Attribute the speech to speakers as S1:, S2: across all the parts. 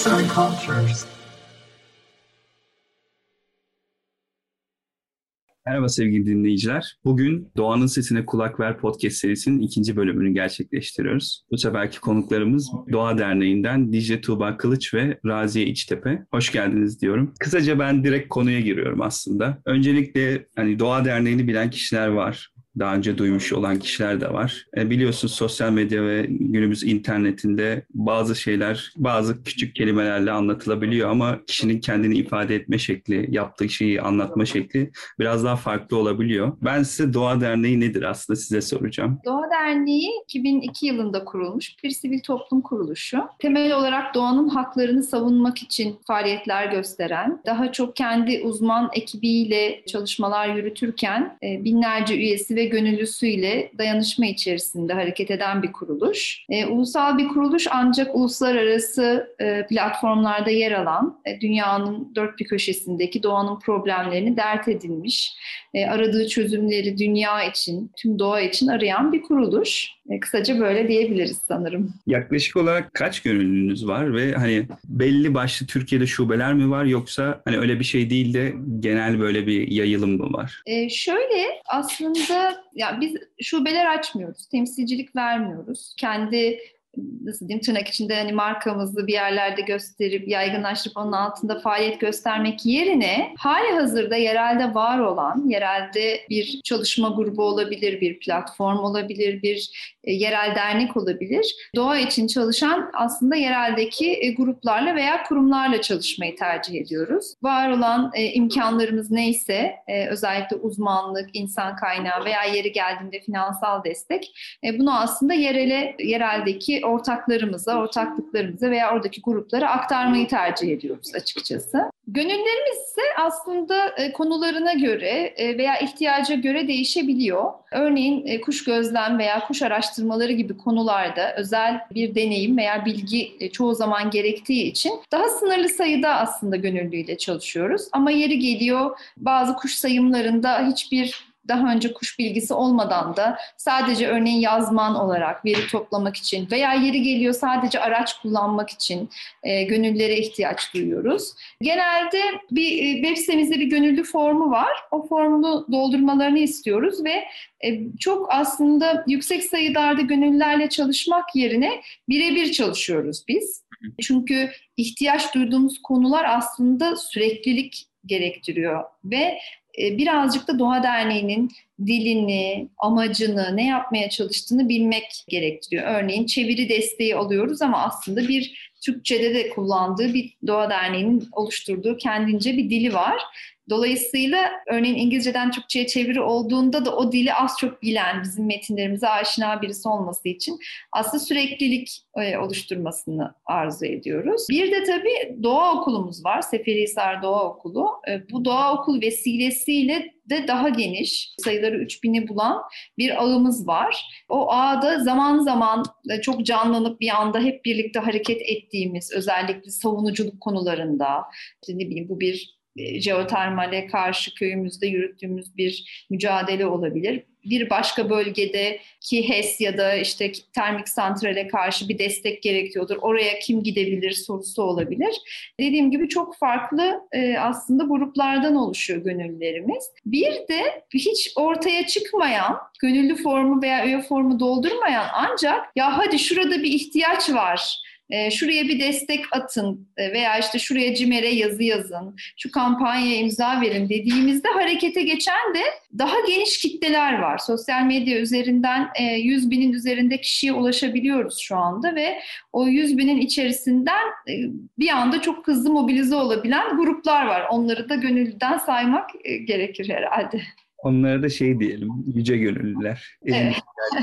S1: Arts and Cultures. Merhaba sevgili dinleyiciler. Bugün Doğanın Sesine Kulak Ver podcast serisinin ikinci bölümünü gerçekleştiriyoruz. Bu seferki konuklarımız Doğa Derneği'nden Dicle Tuğba Kılıç ve Raziye İçtepe. Hoş geldiniz diyorum. Kısaca ben direkt konuya giriyorum aslında. Öncelikle hani Doğa Derneği'ni bilen kişiler var daha önce duymuş olan kişiler de var. E, biliyorsunuz sosyal medya ve günümüz internetinde bazı şeyler bazı küçük kelimelerle anlatılabiliyor ama kişinin kendini ifade etme şekli, yaptığı şeyi anlatma şekli biraz daha farklı olabiliyor. Ben size Doğa Derneği nedir aslında size soracağım.
S2: Doğa Derneği 2002 yılında kurulmuş bir sivil toplum kuruluşu. Temel olarak doğanın haklarını savunmak için faaliyetler gösteren, daha çok kendi uzman ekibiyle çalışmalar yürütürken e, binlerce üyesi ve gönüllüsüyle dayanışma içerisinde hareket eden bir kuruluş. E, ulusal bir kuruluş ancak uluslararası e, platformlarda yer alan, e, dünyanın dört bir köşesindeki doğanın problemlerini dert edilmiş, e, aradığı çözümleri dünya için, tüm doğa için arayan bir kuruluş. E, kısaca böyle diyebiliriz sanırım.
S1: Yaklaşık olarak kaç gönüllünüz var ve hani belli başlı Türkiye'de şubeler mi var yoksa hani öyle bir şey değil de genel böyle bir yayılım mı var?
S2: E, şöyle aslında ya biz şubeler açmıyoruz, temsilcilik vermiyoruz. Kendi nasıl diyeyim tırnak içinde hani markamızı bir yerlerde gösterip yaygınlaştırıp onun altında faaliyet göstermek yerine hali hazırda yerelde var olan yerelde bir çalışma grubu olabilir, bir platform olabilir, bir e, yerel dernek olabilir. Doğa için çalışan aslında yereldeki e, gruplarla veya kurumlarla çalışmayı tercih ediyoruz. Var olan e, imkanlarımız neyse özellikle uzmanlık, insan kaynağı veya yeri geldiğinde finansal destek bunu aslında yerele yereldeki ortaklarımıza, ortaklıklarımıza veya oradaki gruplara aktarmayı tercih ediyoruz açıkçası. Gönüllerimiz ise aslında e, konularına göre e, veya ihtiyaca göre değişebiliyor. Örneğin e, kuş gözlem veya kuş araştırmaları gibi konularda özel bir deneyim veya bilgi çoğu zaman gerektiği için daha sınırlı sayıda aslında gönüllüyle çalışıyoruz. Ama yeri geliyor bazı kuş sayımlarında hiçbir daha önce kuş bilgisi olmadan da sadece örneğin yazman olarak veri toplamak için veya yeri geliyor sadece araç kullanmak için e, gönüllere ihtiyaç duyuyoruz. Genelde bir e, web sitemizde bir gönüllü formu var. O formu doldurmalarını istiyoruz ve e, çok aslında yüksek sayılarda gönüllülerle çalışmak yerine birebir çalışıyoruz biz. Çünkü ihtiyaç duyduğumuz konular aslında süreklilik gerektiriyor ve birazcık da Doğa Derneği'nin dilini, amacını, ne yapmaya çalıştığını bilmek gerektiriyor. Örneğin çeviri desteği alıyoruz ama aslında bir Türkçe'de de kullandığı bir Doğa Derneği'nin oluşturduğu kendince bir dili var. Dolayısıyla örneğin İngilizceden Türkçe'ye çeviri olduğunda da o dili az çok bilen, bizim metinlerimize aşina birisi olması için aslında süreklilik e, oluşturmasını arzu ediyoruz. Bir de tabii doğa okulumuz var, Seferihisar Doğa Okulu. E, bu doğa okul vesilesiyle de daha geniş, sayıları 3000'i bulan bir ağımız var. O ağda zaman zaman e, çok canlanıp bir anda hep birlikte hareket ettiğimiz, özellikle savunuculuk konularında, işte ne bileyim bu bir jeotermale karşı köyümüzde yürüttüğümüz bir mücadele olabilir. Bir başka bölgede ki HES ya da işte termik santrale karşı bir destek gerekiyordur. Oraya kim gidebilir sorusu olabilir. Dediğim gibi çok farklı e, aslında gruplardan oluşuyor gönüllülerimiz. Bir de hiç ortaya çıkmayan, gönüllü formu veya üye formu doldurmayan ancak ya hadi şurada bir ihtiyaç var e, şuraya bir destek atın e, veya işte şuraya CİMER'e yazı yazın, şu kampanyaya imza verin dediğimizde harekete geçen de daha geniş kitleler var. Sosyal medya üzerinden e, 100 binin üzerinde kişiye ulaşabiliyoruz şu anda ve o 100 binin içerisinden e, bir anda çok hızlı mobilize olabilen gruplar var. Onları da gönüllüden saymak e, gerekir herhalde.
S1: Onlara da şey diyelim, yüce gönüllüler. Evet.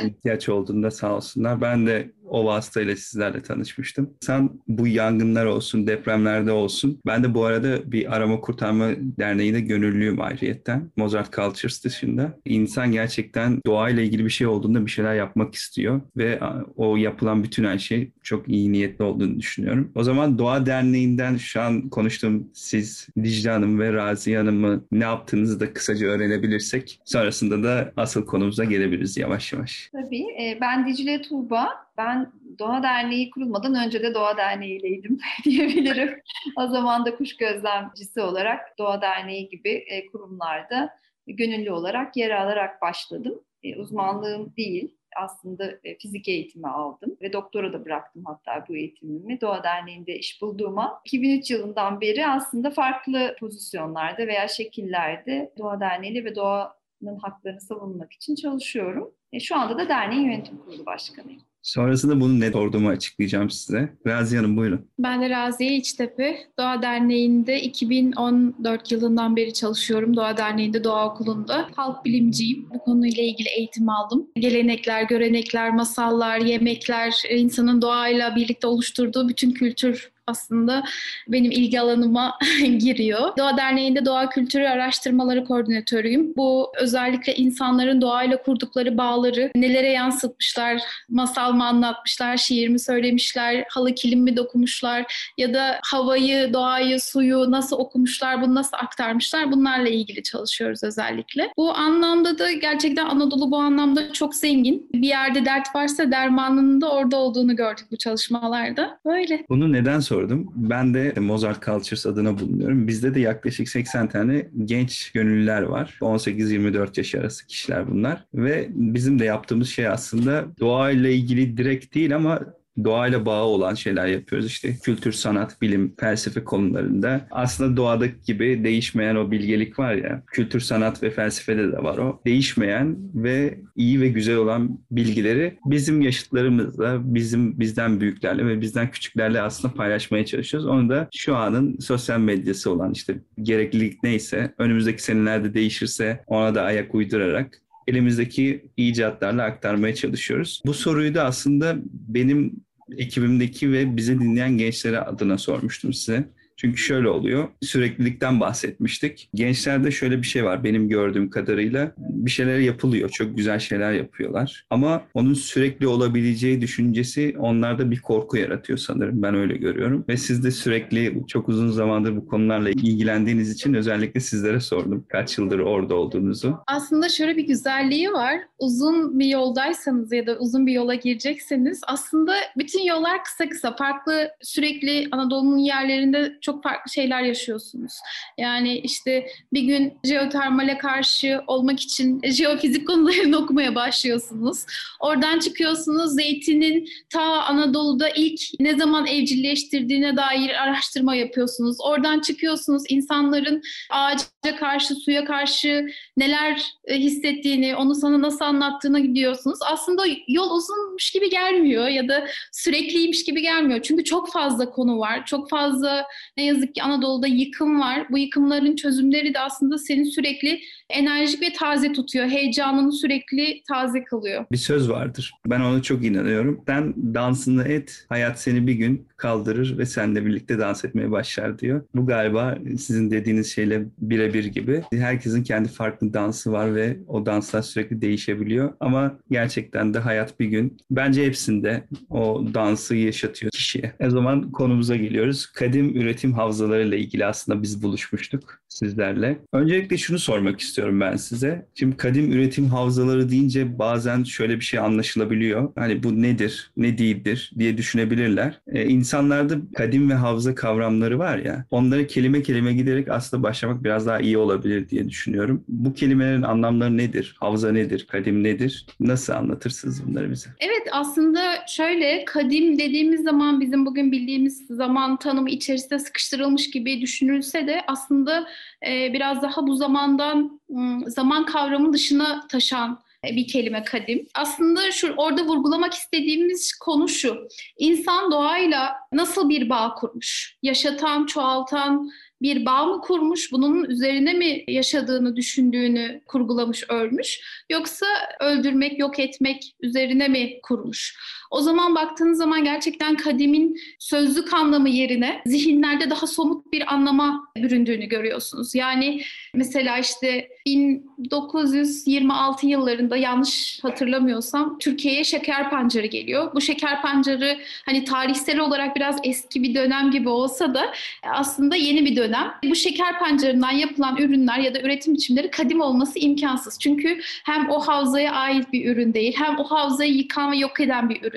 S1: ihtiyaç olduğunda sağ olsunlar. Ben de o vasıtayla sizlerle tanışmıştım. Sen bu yangınlar olsun, depremlerde olsun. Ben de bu arada bir arama kurtarma derneğinde gönüllüyüm ayrıyetten. Mozart Cultures dışında. İnsan gerçekten doğayla ilgili bir şey olduğunda bir şeyler yapmak istiyor ve o yapılan bütün her şey çok iyi niyetli olduğunu düşünüyorum. O zaman Doğa Derneği'nden şu an konuştuğum siz Dicle Hanım ve Raziye Hanım'ı ne yaptığınızı da kısaca öğrenebilirsek sonrasında da asıl konumuza gelebiliriz yavaş yavaş.
S2: Tabii. Ben Dicle Tuğba. Ben Doğa Derneği kurulmadan önce de Doğa Derneği'yleydim diyebilirim. o zaman da kuş gözlemcisi olarak Doğa Derneği gibi e, kurumlarda gönüllü olarak yer alarak başladım. E, uzmanlığım değil, aslında e, fizik eğitimi aldım ve doktora da bıraktım hatta bu eğitimimi. Doğa Derneği'nde iş bulduğuma 2003 yılından beri aslında farklı pozisyonlarda veya şekillerde Doğa Derneği ve doğanın haklarını savunmak için çalışıyorum. Şu anda da derneğin yönetim kurulu başkanıyım.
S1: Sonrasında bunu ne sorduğumu açıklayacağım size. Raziye Hanım buyurun.
S3: Ben de Raziye İçtepe. Doğa Derneği'nde 2014 yılından beri çalışıyorum. Doğa Derneği'nde Doğa Okulu'nda. Halk bilimciyim. Bu konuyla ilgili eğitim aldım. Gelenekler, görenekler, masallar, yemekler, insanın doğayla birlikte oluşturduğu bütün kültür aslında benim ilgi alanıma giriyor. Doğa Derneği'nde doğa kültürü araştırmaları koordinatörüyüm. Bu özellikle insanların doğayla kurdukları bağları nelere yansıtmışlar, masal mı anlatmışlar, şiir mi söylemişler, halı kilim mi dokunmuşlar ya da havayı, doğayı, suyu nasıl okumuşlar, bunu nasıl aktarmışlar bunlarla ilgili çalışıyoruz özellikle. Bu anlamda da gerçekten Anadolu bu anlamda çok zengin. Bir yerde dert varsa dermanının da orada olduğunu gördük bu çalışmalarda. Böyle.
S1: Bunu neden sor sordum. Ben de Mozart Cultures adına bulunuyorum. Bizde de yaklaşık 80 tane genç gönüllüler var. 18-24 yaş arası kişiler bunlar. Ve bizim de yaptığımız şey aslında doğayla ilgili direkt değil ama doğayla bağı olan şeyler yapıyoruz. İşte kültür, sanat, bilim, felsefe konularında. Aslında doğadaki gibi değişmeyen o bilgelik var ya, kültür, sanat ve felsefede de var o. Değişmeyen ve iyi ve güzel olan bilgileri bizim yaşıtlarımızla, bizim bizden büyüklerle ve bizden küçüklerle aslında paylaşmaya çalışıyoruz. Onu da şu anın sosyal medyası olan işte gereklilik neyse, önümüzdeki senelerde değişirse ona da ayak uydurarak elimizdeki icatlarla aktarmaya çalışıyoruz. Bu soruyu da aslında benim ekibimdeki ve bizi dinleyen gençlere adına sormuştum size. Çünkü şöyle oluyor. Süreklilikten bahsetmiştik. Gençlerde şöyle bir şey var benim gördüğüm kadarıyla. Bir şeyler yapılıyor. Çok güzel şeyler yapıyorlar. Ama onun sürekli olabileceği düşüncesi onlarda bir korku yaratıyor sanırım. Ben öyle görüyorum. Ve siz de sürekli çok uzun zamandır bu konularla ilgilendiğiniz için özellikle sizlere sordum. Kaç yıldır orada olduğunuzu.
S3: Aslında şöyle bir güzelliği var. Uzun bir yoldaysanız ya da uzun bir yola girecekseniz aslında bütün yollar kısa kısa. Farklı sürekli Anadolu'nun yerlerinde çok farklı şeyler yaşıyorsunuz. Yani işte bir gün jeotermale karşı olmak için jeofizik konularını okumaya başlıyorsunuz. Oradan çıkıyorsunuz zeytinin ta Anadolu'da ilk ne zaman evcilleştirdiğine dair araştırma yapıyorsunuz. Oradan çıkıyorsunuz insanların ağaca karşı, suya karşı neler e, hissettiğini, onu sana nasıl anlattığını gidiyorsunuz. Aslında yol uzunmuş gibi gelmiyor ya da sürekliymiş gibi gelmiyor. Çünkü çok fazla konu var. Çok fazla ne yazık ki Anadolu'da yıkım var. Bu yıkımların çözümleri de aslında seni sürekli enerjik ve taze tutuyor. Heyecanını sürekli taze kılıyor.
S1: Bir söz vardır. Ben ona çok inanıyorum. Sen dansını et, hayat seni bir gün kaldırır ve seninle birlikte dans etmeye başlar diyor. Bu galiba sizin dediğiniz şeyle birebir gibi. Herkesin kendi farklı dansı var ve o danslar sürekli değişebiliyor. Ama gerçekten de hayat bir gün bence hepsinde o dansı yaşatıyor kişiye. O zaman konumuza geliyoruz. Kadim üretim havzalarıyla ilgili aslında biz buluşmuştuk sizlerle. Öncelikle şunu sormak istiyorum ben size. Şimdi kadim üretim havzaları deyince bazen şöyle bir şey anlaşılabiliyor. Hani bu nedir, ne değildir diye düşünebilirler. Ee, insanlarda kadim ve havza kavramları var ya, onları kelime kelime giderek aslında başlamak biraz daha iyi olabilir diye düşünüyorum. Bu kelimelerin anlamları nedir? Havza nedir? Kadim nedir? Nasıl anlatırsınız bunları bize?
S3: Evet aslında şöyle kadim dediğimiz zaman bizim bugün bildiğimiz zaman tanımı içerisinde sıkıştırılmış gibi düşünülse de aslında e, biraz daha bu zamandan zaman kavramı dışına taşan e, bir kelime kadim. Aslında şu orada vurgulamak istediğimiz konu şu. İnsan doğayla nasıl bir bağ kurmuş? Yaşatan, çoğaltan, bir bağ mı kurmuş, bunun üzerine mi yaşadığını düşündüğünü kurgulamış, örmüş yoksa öldürmek, yok etmek üzerine mi kurmuş? O zaman baktığınız zaman gerçekten kadimin sözlük anlamı yerine zihinlerde daha somut bir anlama büründüğünü görüyorsunuz. Yani mesela işte 1926 yıllarında yanlış hatırlamıyorsam Türkiye'ye şeker pancarı geliyor. Bu şeker pancarı hani tarihsel olarak biraz eski bir dönem gibi olsa da aslında yeni bir dönem. Bu şeker pancarından yapılan ürünler ya da üretim biçimleri kadim olması imkansız. Çünkü hem o havzaya ait bir ürün değil, hem o havzayı yıkan ve yok eden bir ürün.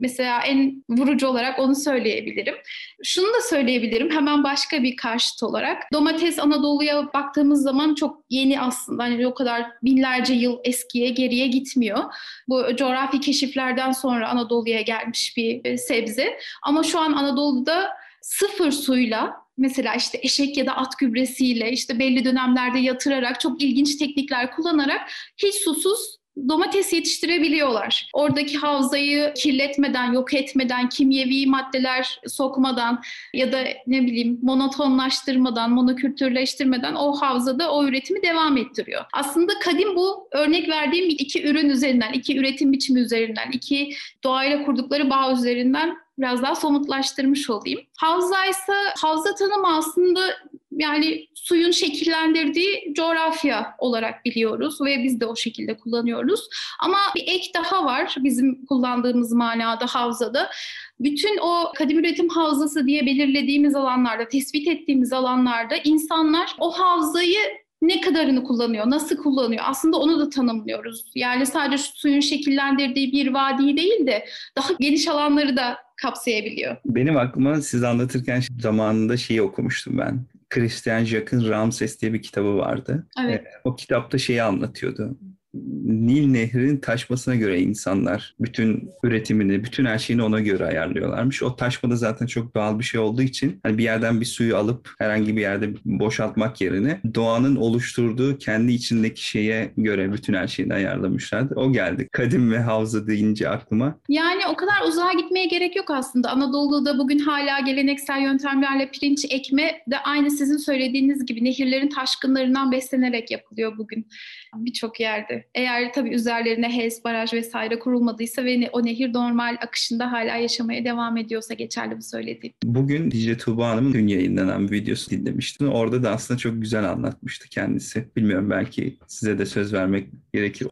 S3: Mesela en vurucu olarak onu söyleyebilirim. Şunu da söyleyebilirim hemen başka bir karşıt olarak. Domates Anadolu'ya baktığımız zaman çok yeni aslında. Hani o kadar binlerce yıl eskiye geriye gitmiyor. Bu coğrafi keşiflerden sonra Anadolu'ya gelmiş bir sebze. Ama şu an Anadolu'da sıfır suyla mesela işte eşek ya da at gübresiyle işte belli dönemlerde yatırarak çok ilginç teknikler kullanarak hiç susuz domates yetiştirebiliyorlar. Oradaki havzayı kirletmeden, yok etmeden, kimyevi maddeler sokmadan ya da ne bileyim monotonlaştırmadan, monokültürleştirmeden o havzada o üretimi devam ettiriyor. Aslında kadim bu örnek verdiğim iki ürün üzerinden, iki üretim biçimi üzerinden, iki doğayla kurdukları bağ üzerinden biraz daha somutlaştırmış olayım. Havza ise havza tanımı aslında yani suyun şekillendirdiği coğrafya olarak biliyoruz ve biz de o şekilde kullanıyoruz. Ama bir ek daha var bizim kullandığımız manada havzada. Bütün o kadim üretim havzası diye belirlediğimiz alanlarda, tespit ettiğimiz alanlarda insanlar o havzayı ne kadarını kullanıyor, nasıl kullanıyor? Aslında onu da tanımlıyoruz. Yani sadece suyun şekillendirdiği bir vadiyi değil de daha geniş alanları da kapsayabiliyor.
S1: Benim aklıma siz anlatırken zamanında şeyi okumuştum ben. Christian Jacques'in Ramses diye bir kitabı vardı.
S3: Evet.
S1: O kitapta şeyi anlatıyordu. Nil Nehri'nin taşmasına göre insanlar bütün üretimini, bütün her şeyini ona göre ayarlıyorlarmış. O taşma da zaten çok doğal bir şey olduğu için hani bir yerden bir suyu alıp herhangi bir yerde boşaltmak yerine doğanın oluşturduğu kendi içindeki şeye göre bütün her şeyini ayarlamışlardı. O geldi. Kadim ve havza deyince aklıma.
S3: Yani o kadar uzağa gitmeye gerek yok aslında. Anadolu'da bugün hala geleneksel yöntemlerle pirinç ekme de aynı sizin söylediğiniz gibi nehirlerin taşkınlarından beslenerek yapılıyor bugün birçok yerde. Eğer tabii üzerlerine HES, baraj vesaire kurulmadıysa ve o nehir normal akışında hala yaşamaya devam ediyorsa geçerli bu söylediğim.
S1: Bugün Dicle Tuğba Hanım'ın dün yayınlanan bir videosu dinlemiştim. Orada da aslında çok güzel anlatmıştı kendisi. Bilmiyorum belki size de söz vermek gerekir.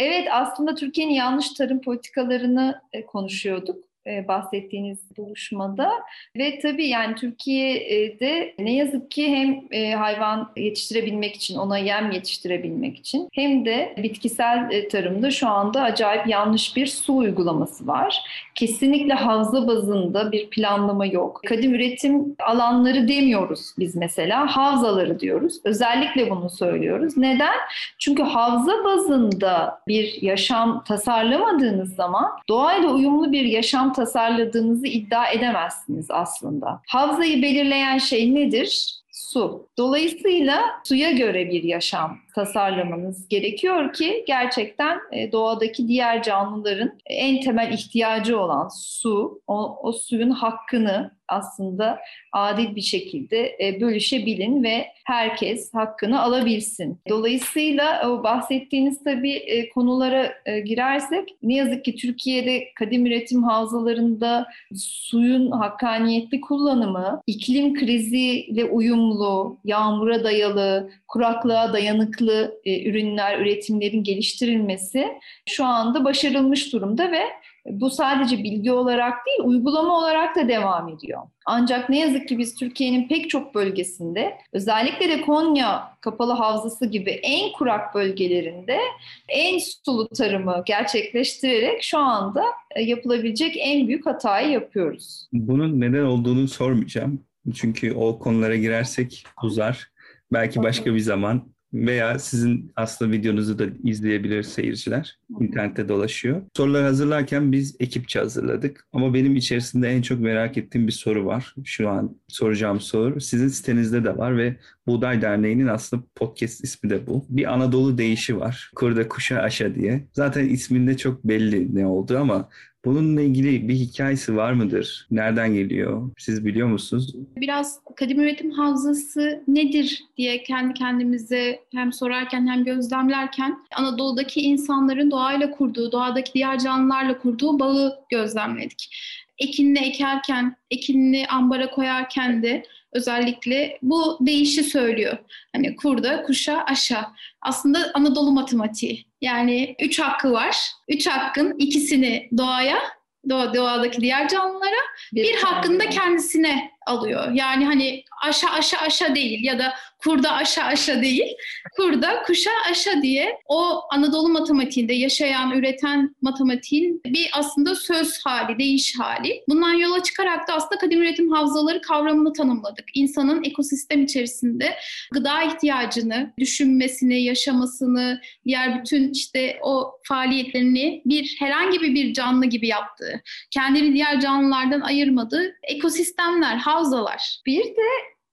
S2: Evet aslında Türkiye'nin yanlış tarım politikalarını konuşuyorduk bahsettiğiniz buluşmada ve tabii yani Türkiye'de ne yazık ki hem hayvan yetiştirebilmek için ona yem yetiştirebilmek için hem de bitkisel tarımda şu anda acayip yanlış bir su uygulaması var. Kesinlikle havza bazında bir planlama yok. Kadim üretim alanları demiyoruz biz mesela havzaları diyoruz. Özellikle bunu söylüyoruz. Neden? Çünkü havza bazında bir yaşam tasarlamadığınız zaman doğayla uyumlu bir yaşam tasarladığınızı iddia edemezsiniz aslında. Havzayı belirleyen şey nedir? Su. Dolayısıyla suya göre bir yaşam tasarlamanız gerekiyor ki gerçekten e, doğadaki diğer canlıların en temel ihtiyacı olan su, o, o suyun hakkını aslında adil bir şekilde e, bölüşebilin ve herkes hakkını alabilsin. Dolayısıyla o bahsettiğiniz tabii e, konulara girersek ne yazık ki Türkiye'de kadim üretim havzalarında suyun hakkaniyetli kullanımı, iklim kriziyle uyumlu, yağmura dayalı, kuraklığa dayanıklı e, ürünler, üretimlerin geliştirilmesi şu anda başarılmış durumda ve bu sadece bilgi olarak değil, uygulama olarak da devam ediyor. Ancak ne yazık ki biz Türkiye'nin pek çok bölgesinde, özellikle de Konya Kapalı Havzası gibi en kurak bölgelerinde en sulu tarımı gerçekleştirerek şu anda e, yapılabilecek en büyük hatayı yapıyoruz.
S1: Bunun neden olduğunu sormayacağım. Çünkü o konulara girersek uzar. Belki başka bir zaman veya sizin aslında videonuzu da izleyebilir seyirciler. İnternette dolaşıyor. Soruları hazırlarken biz ekipçe hazırladık. Ama benim içerisinde en çok merak ettiğim bir soru var. Şu an soracağım soru. Sizin sitenizde de var ve Buğday Derneği'nin aslında podcast ismi de bu. Bir Anadolu deyişi var. Kurda kuşa aşa diye. Zaten isminde çok belli ne oldu ama Bununla ilgili bir hikayesi var mıdır? Nereden geliyor? Siz biliyor musunuz?
S3: Biraz kadim üretim havzası nedir diye kendi kendimize hem sorarken hem gözlemlerken Anadolu'daki insanların doğayla kurduğu, doğadaki diğer canlılarla kurduğu bağı gözlemledik. Ekinini ekerken, ekinini ambara koyarken de özellikle bu değişi söylüyor. Hani kurda, kuşa, aşağı. Aslında Anadolu matematiği. Yani üç hakkı var. Üç hakkın ikisini doğaya, doğa, doğadaki diğer canlılara, bir, bir hakkını da kendisine alıyor. Yani hani aşağı aşağı aşağı değil ya da kurda aşağı aşağı değil. Kurda kuşa aşağı diye o Anadolu matematiğinde yaşayan, üreten matematiğin bir aslında söz hali, değiş hali. Bundan yola çıkarak da aslında kadim üretim havzaları kavramını tanımladık. İnsanın ekosistem içerisinde gıda ihtiyacını, düşünmesini, yaşamasını, diğer bütün işte o faaliyetlerini bir herhangi bir canlı gibi yaptığı, kendini diğer canlılardan ayırmadığı ekosistemler, havzalar.
S2: Bir de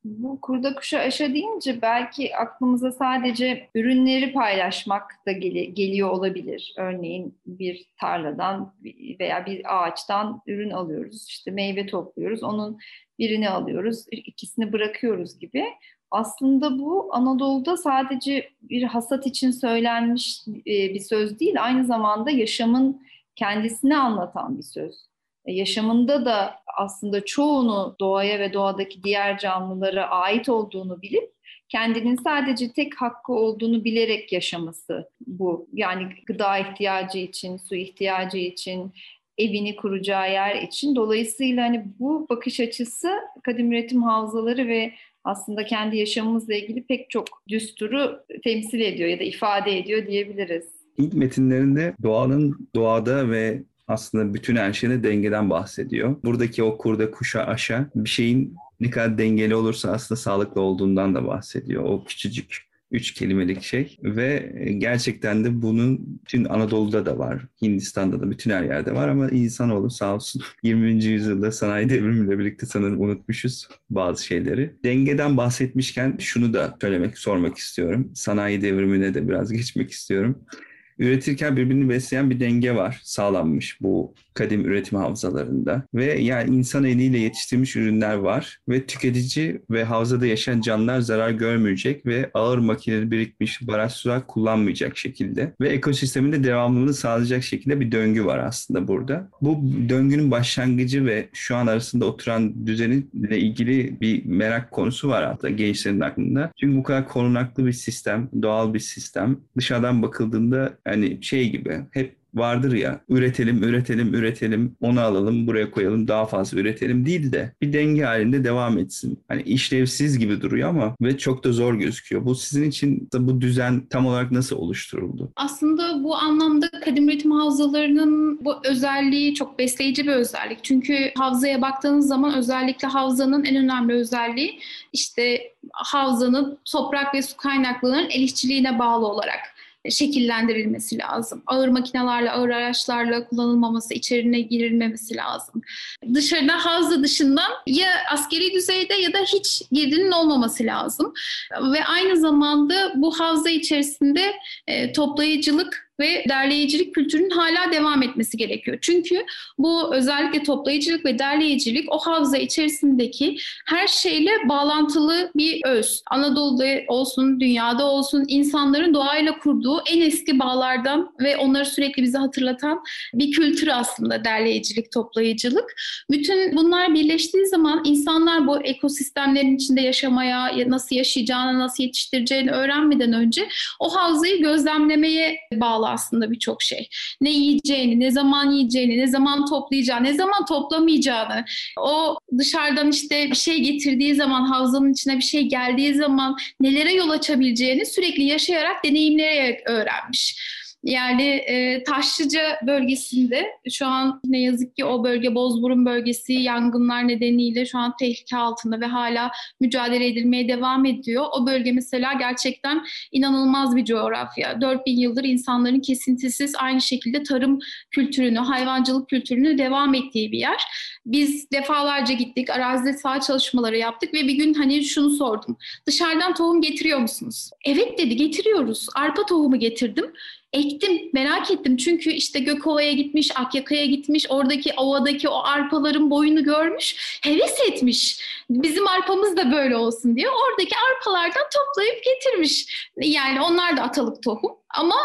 S2: bu kurda kuşa aşa deyince belki aklımıza sadece ürünleri paylaşmak da gel- geliyor olabilir. Örneğin bir tarladan veya bir ağaçtan ürün alıyoruz. İşte meyve topluyoruz. Onun birini alıyoruz, ikisini bırakıyoruz gibi. Aslında bu Anadolu'da sadece bir hasat için söylenmiş bir söz değil, aynı zamanda yaşamın kendisini anlatan bir söz. Yaşamında da aslında çoğunu doğaya ve doğadaki diğer canlılara ait olduğunu bilip kendinin sadece tek hakkı olduğunu bilerek yaşaması bu. Yani gıda ihtiyacı için, su ihtiyacı için, evini kuracağı yer için. Dolayısıyla hani bu bakış açısı kadim üretim havzaları ve aslında kendi yaşamımızla ilgili pek çok düsturu temsil ediyor ya da ifade ediyor diyebiliriz.
S1: İlk metinlerinde doğanın doğada ve aslında bütün her şeyde dengeden bahsediyor. Buradaki o kurda kuşa aşa bir şeyin ne kadar dengeli olursa aslında sağlıklı olduğundan da bahsediyor. O küçücük üç kelimelik şey ve gerçekten de bunun bütün Anadolu'da da var, Hindistan'da da bütün her yerde var ama insanoğlu sağ olsun 20. yüzyılda sanayi devrimiyle birlikte sanırım unutmuşuz bazı şeyleri. Dengeden bahsetmişken şunu da söylemek, sormak istiyorum. Sanayi devrimine de biraz geçmek istiyorum üretirken birbirini besleyen bir denge var sağlanmış bu kadim üretim havzalarında. Ve yani insan eliyle yetiştirilmiş ürünler var ve tüketici ve havzada yaşayan canlılar zarar görmeyecek ve ağır makineli birikmiş baraj sular kullanmayacak şekilde ve ekosistemin de devamlılığını sağlayacak şekilde bir döngü var aslında burada. Bu döngünün başlangıcı ve şu an arasında oturan düzeninle ilgili bir merak konusu var hatta gençlerin aklında. Çünkü bu kadar korunaklı bir sistem, doğal bir sistem dışarıdan bakıldığında hani şey gibi hep vardır ya üretelim, üretelim, üretelim, onu alalım, buraya koyalım, daha fazla üretelim değil de bir denge halinde devam etsin. Hani işlevsiz gibi duruyor ama ve çok da zor gözüküyor. Bu sizin için bu düzen tam olarak nasıl oluşturuldu?
S3: Aslında bu anlamda kadim üretim havzalarının bu özelliği çok besleyici bir özellik. Çünkü havzaya baktığınız zaman özellikle havzanın en önemli özelliği işte havzanın toprak ve su kaynaklarının el bağlı olarak şekillendirilmesi lazım. Ağır makinelerle, ağır araçlarla kullanılmaması, içerine girilmemesi lazım. Dışarıda havza dışından ya askeri düzeyde ya da hiç girdinin olmaması lazım. Ve aynı zamanda bu havza içerisinde e, toplayıcılık ve derleyicilik kültürünün hala devam etmesi gerekiyor. Çünkü bu özellikle toplayıcılık ve derleyicilik o havza içerisindeki her şeyle bağlantılı bir öz. Anadolu'da olsun, dünyada olsun insanların doğayla kurduğu en eski bağlardan ve onları sürekli bize hatırlatan bir kültür aslında derleyicilik, toplayıcılık. Bütün bunlar birleştiği zaman insanlar bu ekosistemlerin içinde yaşamaya, nasıl yaşayacağını, nasıl yetiştireceğini öğrenmeden önce o havzayı gözlemlemeye bağlı aslında birçok şey. Ne yiyeceğini, ne zaman yiyeceğini, ne zaman toplayacağını, ne zaman toplamayacağını, o dışarıdan işte bir şey getirdiği zaman, havzanın içine bir şey geldiği zaman nelere yol açabileceğini sürekli yaşayarak, deneyimleyerek öğrenmiş. Yani e, Taşlıca bölgesinde şu an ne yazık ki o bölge Bozburun bölgesi yangınlar nedeniyle şu an tehlike altında ve hala mücadele edilmeye devam ediyor. O bölge mesela gerçekten inanılmaz bir coğrafya. 4000 yıldır insanların kesintisiz aynı şekilde tarım kültürünü, hayvancılık kültürünü devam ettiği bir yer. Biz defalarca gittik, arazide sağ çalışmaları yaptık ve bir gün hani şunu sordum. Dışarıdan tohum getiriyor musunuz? Evet dedi getiriyoruz. Arpa tohumu getirdim ektim merak ettim çünkü işte Gökova'ya gitmiş, Akyaka'ya gitmiş, oradaki ovadaki o arpaların boyunu görmüş, heves etmiş. Bizim arpamız da böyle olsun diye oradaki arpalardan toplayıp getirmiş. Yani onlar da atalık tohum ama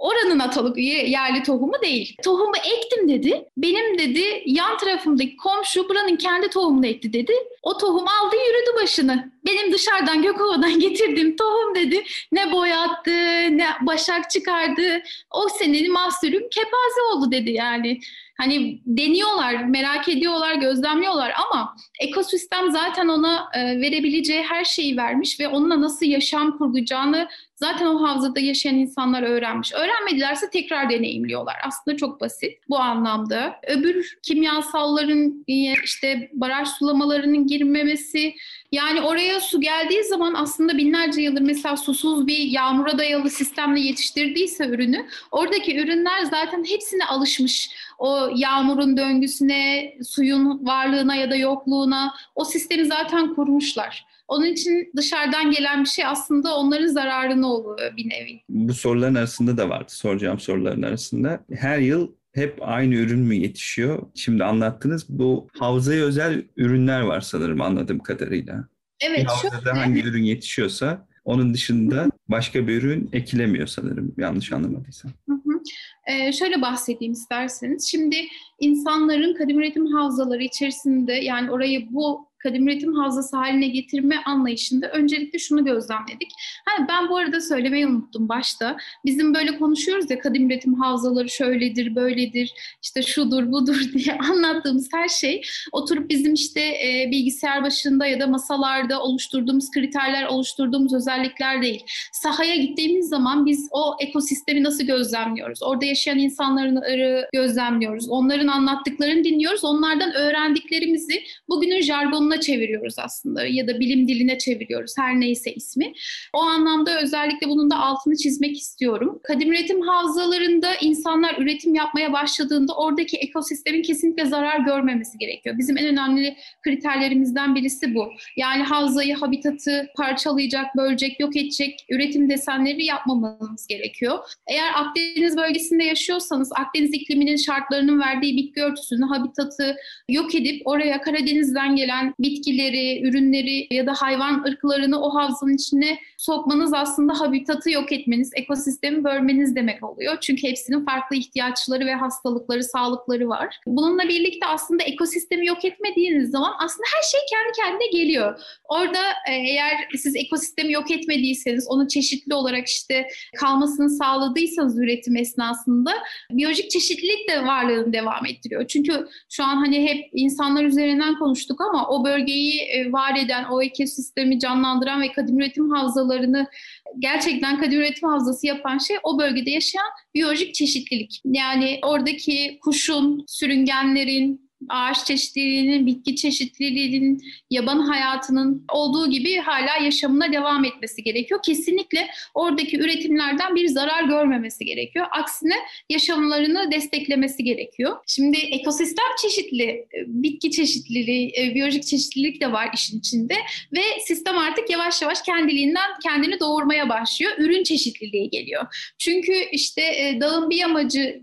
S3: Oranın atalık yerli tohumu değil. Tohumu ektim dedi. Benim dedi yan tarafımdaki komşu buranın kendi tohumunu ekti dedi. O tohum aldı yürüdü başını. Benim dışarıdan Gökova'dan getirdiğim tohum dedi. Ne boyattı, ne başak çıkardı. O senenin mahsulüm kepaze oldu dedi yani. Hani deniyorlar, merak ediyorlar, gözlemliyorlar ama ekosistem zaten ona e, verebileceği her şeyi vermiş ve onunla nasıl yaşam kuracağını zaten o havzada yaşayan insanlar öğrenmiş. Öğrenmedilerse tekrar deneyimliyorlar. Aslında çok basit bu anlamda. Öbür kimyasalların işte baraj sulamalarının girmemesi yani oraya su geldiği zaman aslında binlerce yıldır mesela susuz bir yağmura dayalı sistemle yetiştirdiyse ürünü oradaki ürünler zaten hepsine alışmış. O yağmurun döngüsüne, suyun varlığına ya da yokluğuna o sistemi zaten kurmuşlar. Onun için dışarıdan gelen bir şey aslında onların zararına oluyor bir nevi.
S1: Bu soruların arasında da vardı soracağım soruların arasında. Her yıl hep aynı ürün mü yetişiyor? Şimdi anlattınız bu havzaya özel ürünler var sanırım anladığım kadarıyla.
S3: Evet.
S1: Bir havzada şöyle... hangi ürün yetişiyorsa onun dışında başka bir ürün ekilemiyor sanırım yanlış anlamadıysam. Hı hı.
S3: Ee, şöyle bahsedeyim isterseniz. Şimdi insanların kadim üretim havzaları içerisinde yani orayı bu kadim üretim havzası haline getirme anlayışında öncelikle şunu gözlemledik. Hani ben bu arada söylemeyi unuttum başta. Bizim böyle konuşuyoruz ya kadim üretim havzaları şöyledir, böyledir, işte şudur, budur diye anlattığımız her şey oturup bizim işte e, bilgisayar başında ya da masalarda oluşturduğumuz kriterler, oluşturduğumuz özellikler değil. Sahaya gittiğimiz zaman biz o ekosistemi nasıl gözlemliyoruz? Orada yaşayan insanları gözlemliyoruz. Onların anlattıklarını dinliyoruz. Onlardan öğrendiklerimizi bugünün jargonu anlamına çeviriyoruz aslında ya da bilim diline çeviriyoruz her neyse ismi. O anlamda özellikle bunun da altını çizmek istiyorum. Kadim üretim havzalarında insanlar üretim yapmaya başladığında oradaki ekosistemin kesinlikle zarar görmemesi gerekiyor. Bizim en önemli kriterlerimizden birisi bu. Yani havzayı, habitatı parçalayacak, bölecek, yok edecek üretim desenleri yapmamamız gerekiyor. Eğer Akdeniz bölgesinde yaşıyorsanız Akdeniz ikliminin şartlarının verdiği bitki örtüsünü, habitatı yok edip oraya Karadeniz'den gelen bitkileri, ürünleri ya da hayvan ırklarını o havzanın içine sokmanız aslında habitatı yok etmeniz, ekosistemi bölmeniz demek oluyor. Çünkü hepsinin farklı ihtiyaçları ve hastalıkları, sağlıkları var. Bununla birlikte aslında ekosistemi yok etmediğiniz zaman aslında her şey kendi kendine geliyor. Orada e, eğer siz ekosistemi yok etmediyseniz, onu çeşitli olarak işte kalmasını sağladıysanız üretim esnasında biyolojik çeşitlilik de varlığını devam ettiriyor. Çünkü şu an hani hep insanlar üzerinden konuştuk ama o bölgeyi e, var eden, o ekosistemi canlandıran ve kadim üretim havzalarını gerçekten kadim üretim havzası yapan şey o bölgede yaşayan biyolojik çeşitlilik. Yani oradaki kuşun, sürüngenlerin, ağaç çeşitliliğinin, bitki çeşitliliğinin, yaban hayatının olduğu gibi hala yaşamına devam etmesi gerekiyor. Kesinlikle oradaki üretimlerden bir zarar görmemesi gerekiyor. Aksine yaşamlarını desteklemesi gerekiyor. Şimdi ekosistem çeşitli, bitki çeşitliliği, e, biyolojik çeşitlilik de var işin içinde ve sistem artık yavaş yavaş kendiliğinden kendini doğurmaya başlıyor. Ürün çeşitliliği geliyor. Çünkü işte e, dağın bir yamacı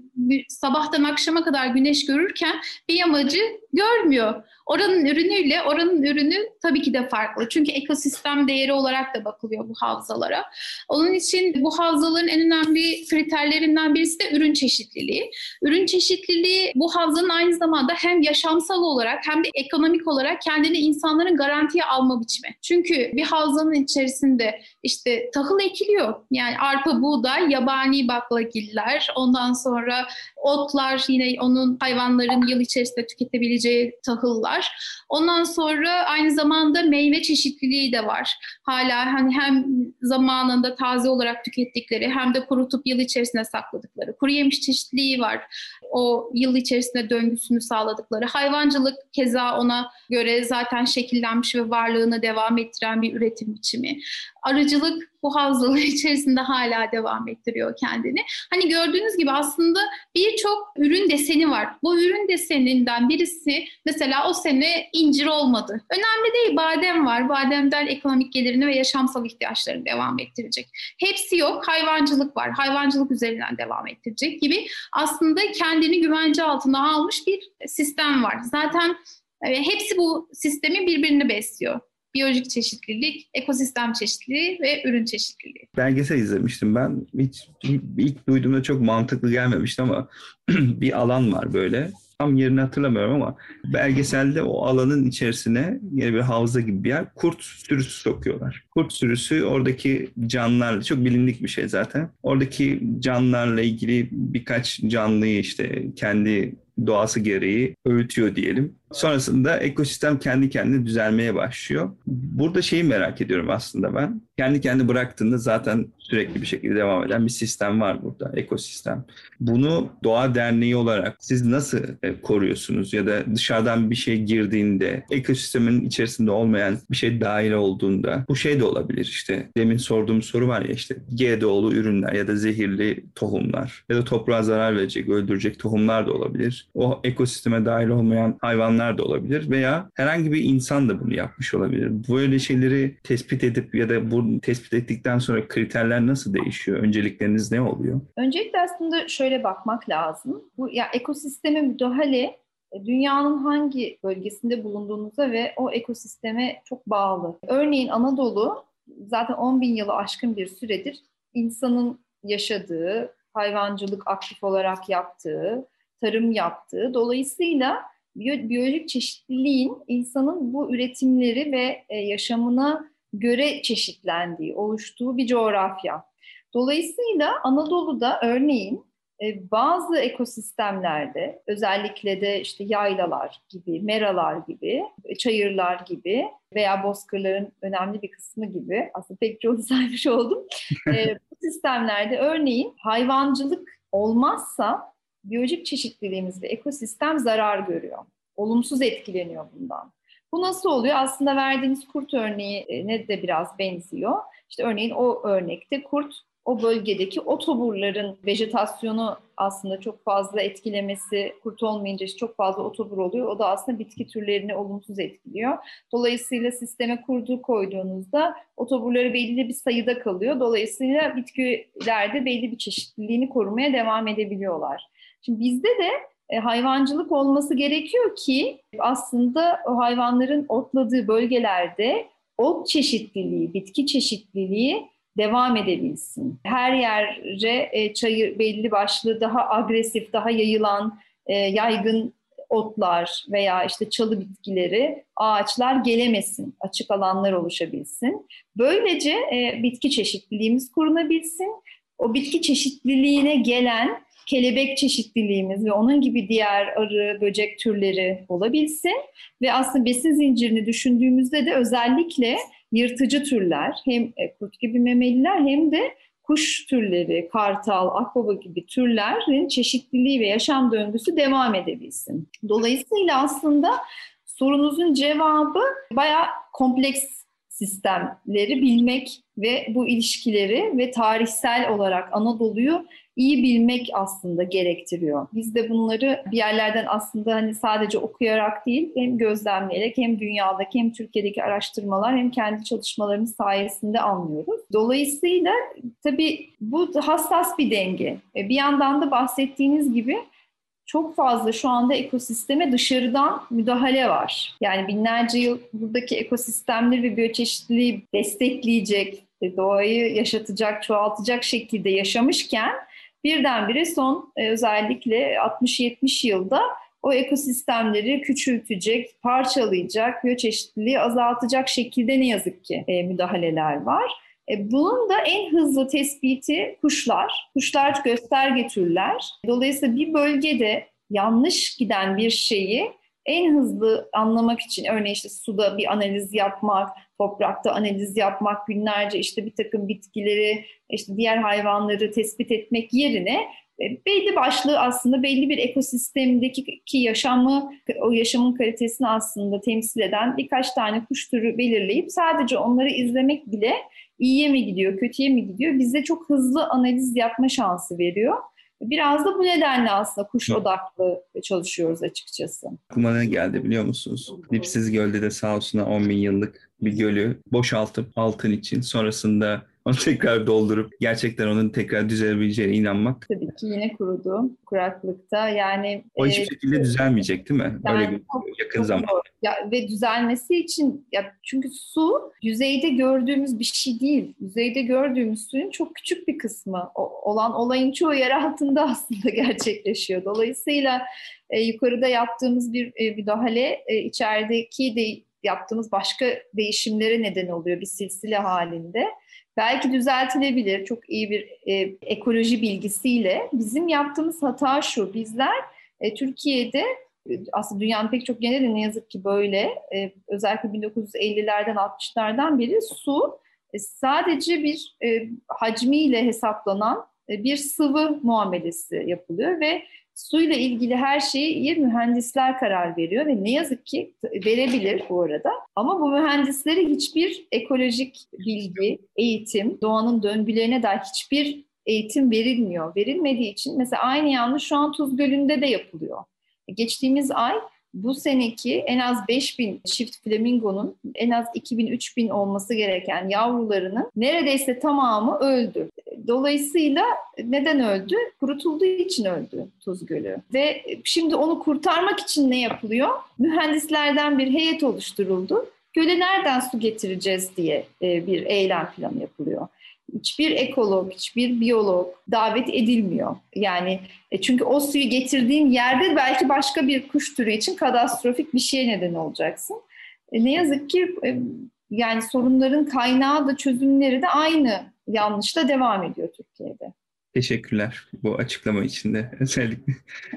S3: sabahtan akşama kadar güneş görürken bir yamacı görmüyor. Oranın ürünüyle oranın ürünü tabii ki de farklı. Çünkü ekosistem değeri olarak da bakılıyor bu havzalara. Onun için bu havzaların en önemli kriterlerinden birisi de ürün çeşitliliği. Ürün çeşitliliği bu havzanın aynı zamanda hem yaşamsal olarak hem de ekonomik olarak kendini insanların garantiye alma biçimi. Çünkü bir havzanın içerisinde işte tahıl ekiliyor. Yani arpa, buğday, yabani baklagiller, ondan sonra otlar yine onun hayvanların yıl içerisinde tüketebileceği tahıllar. Ondan sonra aynı zamanda meyve çeşitliliği de var. Hala hani hem zamanında taze olarak tükettikleri hem de kurutup yıl içerisinde sakladıkları. Kuru yemiş çeşitliliği var. O yıl içerisinde döngüsünü sağladıkları. Hayvancılık keza ona göre zaten şekillenmiş ve varlığını devam ettiren bir üretim biçimi. Arıcılık bu havzalar içerisinde hala devam ettiriyor kendini. Hani gördüğünüz gibi aslında birçok ürün deseni var. Bu ürün deseninden birisi mesela o sene incir olmadı. Önemli değil badem var. Bademden ekonomik gelirini ve yaşamsal ihtiyaçlarını devam ettirecek. Hepsi yok. Hayvancılık var. Hayvancılık üzerinden devam ettirecek gibi aslında kendini güvence altına almış bir sistem var. Zaten e, hepsi bu sistemi birbirini besliyor biyolojik çeşitlilik, ekosistem çeşitliliği ve ürün çeşitliliği.
S1: Belgesel izlemiştim ben. Hiç ilk duyduğumda çok mantıklı gelmemişti ama bir alan var böyle tam yerini hatırlamıyorum ama belgeselde o alanın içerisine yine bir havza gibi bir yer kurt sürüsü sokuyorlar. Kurt sürüsü oradaki canlılarla çok bilindik bir şey zaten. Oradaki canlılarla ilgili birkaç canlıyı işte kendi doğası gereği öğütüyor diyelim. Sonrasında ekosistem kendi kendine düzelmeye başlıyor. Burada şeyi merak ediyorum aslında ben. Kendi kendi bıraktığında zaten sürekli bir şekilde devam eden bir sistem var burada, ekosistem. Bunu Doğa Derneği olarak siz nasıl e, koruyorsunuz ya da dışarıdan bir şey girdiğinde, ekosistemin içerisinde olmayan bir şey dahil olduğunda bu şey de olabilir işte. Demin sorduğum soru var ya işte GDO'lu ürünler ya da zehirli tohumlar ya da toprağa zarar verecek, öldürecek tohumlar da olabilir. O ekosisteme dahil olmayan hayvanlar da olabilir veya herhangi bir insan da bunu yapmış olabilir. Böyle şeyleri tespit edip ya da bu tespit ettikten sonra kriterler nasıl değişiyor? Öncelikleriniz ne oluyor?
S2: Öncelikle aslında şöyle bakmak lazım. Bu ya ekosisteme müdahale e, dünyanın hangi bölgesinde bulunduğunuza ve o ekosisteme çok bağlı. Örneğin Anadolu zaten 10 bin yılı aşkın bir süredir insanın yaşadığı, hayvancılık aktif olarak yaptığı, tarım yaptığı. Dolayısıyla biyolojik çeşitliliğin insanın bu üretimleri ve e, yaşamına göre çeşitlendiği, oluştuğu bir coğrafya. Dolayısıyla Anadolu'da örneğin e, bazı ekosistemlerde özellikle de işte yaylalar gibi, meralar gibi, çayırlar gibi veya bozkırların önemli bir kısmı gibi aslında pek çok saymış oldum. E, bu sistemlerde örneğin hayvancılık olmazsa biyolojik çeşitliliğimiz ekosistem zarar görüyor. Olumsuz etkileniyor bundan. Bu nasıl oluyor? Aslında verdiğiniz kurt örneği ne de biraz benziyor. İşte örneğin o örnekte kurt o bölgedeki otoburların vejetasyonu aslında çok fazla etkilemesi, kurt olmayınca çok fazla otobur oluyor. O da aslında bitki türlerini olumsuz etkiliyor. Dolayısıyla sisteme kurdu koyduğunuzda otoburları belli bir sayıda kalıyor. Dolayısıyla bitkilerde belli bir çeşitliliğini korumaya devam edebiliyorlar. Şimdi bizde de e, hayvancılık olması gerekiyor ki aslında o hayvanların otladığı bölgelerde ot çeşitliliği, bitki çeşitliliği devam edebilsin. Her yere e, çayır belli başlı daha agresif, daha yayılan, e, yaygın otlar veya işte çalı bitkileri, ağaçlar gelemesin, açık alanlar oluşabilsin. Böylece bitki çeşitliliğimiz korunabilsin. O bitki çeşitliliğine gelen kelebek çeşitliliğimiz ve onun gibi diğer arı, böcek türleri olabilsin. Ve aslında besin zincirini düşündüğümüzde de özellikle yırtıcı türler hem e, kurt gibi memeliler hem de kuş türleri, kartal, akbaba gibi türlerin çeşitliliği ve yaşam döngüsü devam edebilsin. Dolayısıyla aslında sorunuzun cevabı bayağı kompleks sistemleri bilmek ve bu ilişkileri ve tarihsel olarak Anadolu'yu iyi bilmek aslında gerektiriyor. Biz de bunları bir yerlerden aslında hani sadece okuyarak değil hem gözlemleyerek hem dünyadaki hem Türkiye'deki araştırmalar hem kendi çalışmalarımız sayesinde anlıyoruz. Dolayısıyla tabii bu hassas bir denge. E, bir yandan da bahsettiğiniz gibi çok fazla şu anda ekosisteme dışarıdan müdahale var. Yani binlerce yıl buradaki ekosistemleri ve biyoçeşitliliği destekleyecek, e, doğayı yaşatacak, çoğaltacak şekilde yaşamışken birdenbire son e, özellikle 60-70 yılda o ekosistemleri küçültecek, parçalayacak, biyoçeşitliliği azaltacak şekilde ne yazık ki e, müdahaleler var. E, bunun da en hızlı tespiti kuşlar. Kuşlar gösterge türler. Dolayısıyla bir bölgede yanlış giden bir şeyi en hızlı anlamak için örneğin işte suda bir analiz yapmak, toprakta analiz yapmak, günlerce işte bir takım bitkileri, işte diğer hayvanları tespit etmek yerine e, belli başlı aslında belli bir ekosistemdeki ki yaşamı, o yaşamın kalitesini aslında temsil eden birkaç tane kuş türü belirleyip sadece onları izlemek bile iyiye mi gidiyor, kötüye mi gidiyor bize çok hızlı analiz yapma şansı veriyor. Biraz da bu nedenle aslında kuş odaklı çalışıyoruz açıkçası.
S1: Aklıma ne geldi biliyor musunuz? Dipsiz Göl'de de sağ olsun 10 bin yıllık bir gölü boşaltıp altın için sonrasında onu tekrar doldurup gerçekten onun tekrar düzelebileceğine inanmak.
S2: Tabii ki yine kurudu kuraklıkta. Yani
S1: o hiçbir e, şekilde düzelmeyecek değil mi? Yani Öyle çok, yakın çok zamanda.
S2: Ya ve düzelmesi için ya çünkü su yüzeyde gördüğümüz bir şey değil. Yüzeyde gördüğümüz suyun çok küçük bir kısmı o, olan olayın çoğu yer altında aslında gerçekleşiyor. Dolayısıyla e, yukarıda yaptığımız bir e, müdahale e, içerideki de yaptığımız başka değişimlere neden oluyor bir silsile halinde. Belki düzeltilebilir çok iyi bir e, ekoloji bilgisiyle. Bizim yaptığımız hata şu, bizler e, Türkiye'de aslında dünyanın pek çok yerinde ne yazık ki böyle. E, özellikle 1950'lerden 60'lardan beri su e, sadece bir e, hacmiyle hesaplanan e, bir sıvı muamelesi yapılıyor ve suyla ilgili her şeyi mühendisler karar veriyor ve ne yazık ki verebilir bu arada. Ama bu mühendislere hiçbir ekolojik bilgi, eğitim, doğanın döngülerine dair hiçbir eğitim verilmiyor. Verilmediği için mesela aynı yanlış şu an Tuz Gölü'nde de yapılıyor. Geçtiğimiz ay bu seneki en az 5000 çift flamingonun en az 2000-3000 olması gereken yavrularının neredeyse tamamı öldü. Dolayısıyla neden öldü? Kurutulduğu için öldü Tuz Gölü. Ve şimdi onu kurtarmak için ne yapılıyor? Mühendislerden bir heyet oluşturuldu. Göle nereden su getireceğiz diye e, bir eylem planı yapılıyor hiçbir ekolog, hiçbir biyolog davet edilmiyor. Yani e, çünkü o suyu getirdiğin yerde belki başka bir kuş türü için katastrofik bir şeye neden olacaksın. E, ne yazık ki e, yani sorunların kaynağı da çözümleri de aynı yanlışla devam ediyor Türkiye'de.
S1: Teşekkürler bu açıklama için de. Özellikle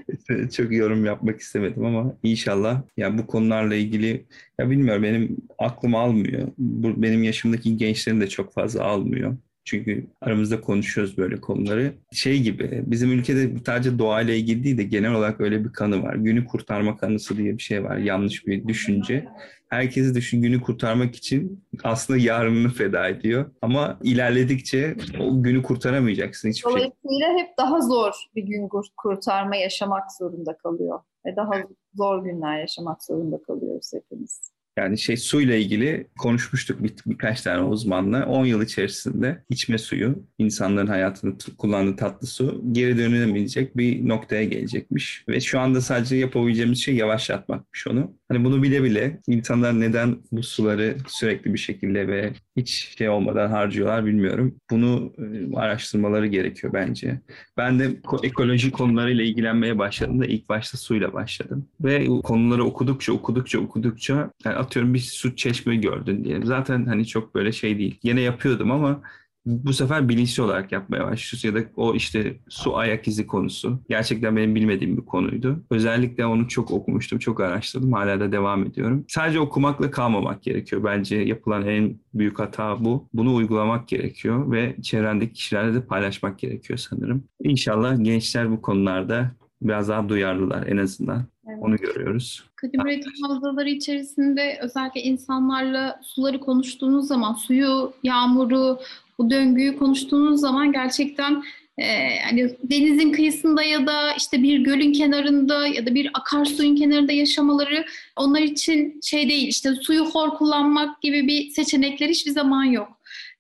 S1: çok yorum yapmak istemedim ama inşallah ya bu konularla ilgili ya bilmiyorum benim aklım almıyor. Bu, benim yaşımdaki gençlerin de çok fazla almıyor. Çünkü aramızda konuşuyoruz böyle konuları. Şey gibi bizim ülkede sadece doğayla ilgili değil de genel olarak öyle bir kanı var. Günü kurtarma kanısı diye bir şey var. Yanlış bir düşünce. Herkesi düşün günü kurtarmak için aslında yarınını feda ediyor. Ama ilerledikçe o günü kurtaramayacaksın hiçbir.
S2: Dolayısıyla şey. hep daha zor bir gün kurtarma yaşamak zorunda kalıyor. Ve daha zor günler yaşamak zorunda kalıyoruz hepimiz.
S1: Yani şey suyla ilgili konuşmuştuk bir, birkaç tane uzmanla. 10 yıl içerisinde içme suyu, insanların hayatında kullandığı tatlı su geri dönülemeyecek bir noktaya gelecekmiş. Ve şu anda sadece yapabileceğimiz şey yavaşlatmakmış onu. Hani bunu bile bile insanlar neden bu suları sürekli bir şekilde ve hiç şey olmadan harcıyorlar bilmiyorum. Bunu e, araştırmaları gerekiyor bence. Ben de ekoloji konularıyla ilgilenmeye başladım da ilk başta suyla başladım. Ve konuları okudukça okudukça okudukça yani atıyorum bir su çeşme gördün diyelim. Zaten hani çok böyle şey değil. Yine yapıyordum ama bu sefer bilinçli olarak yapmaya başlıyorsun ya da o işte su ayak izi konusu gerçekten benim bilmediğim bir konuydu. Özellikle onu çok okumuştum, çok araştırdım. Hala da devam ediyorum. Sadece okumakla kalmamak gerekiyor. Bence yapılan en büyük hata bu. Bunu uygulamak gerekiyor ve çevrendeki kişilerle de paylaşmak gerekiyor sanırım. İnşallah gençler bu konularda biraz daha duyarlılar en azından. Evet. Onu görüyoruz.
S3: Kadim üretim havzaları içerisinde özellikle insanlarla suları konuştuğunuz zaman suyu, yağmuru, bu döngüyü konuştuğunuz zaman gerçekten e, yani denizin kıyısında ya da işte bir gölün kenarında ya da bir akarsuyun kenarında yaşamaları onlar için şey değil işte suyu hor kullanmak gibi bir seçenekler hiçbir zaman yok.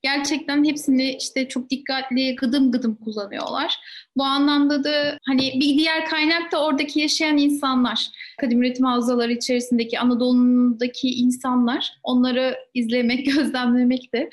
S3: Gerçekten hepsini işte çok dikkatli gıdım gıdım kullanıyorlar. Bu anlamda da hani bir diğer kaynak da oradaki yaşayan insanlar. Kadim üretim havzaları içerisindeki Anadolu'daki insanlar. Onları izlemek, gözlemlemek de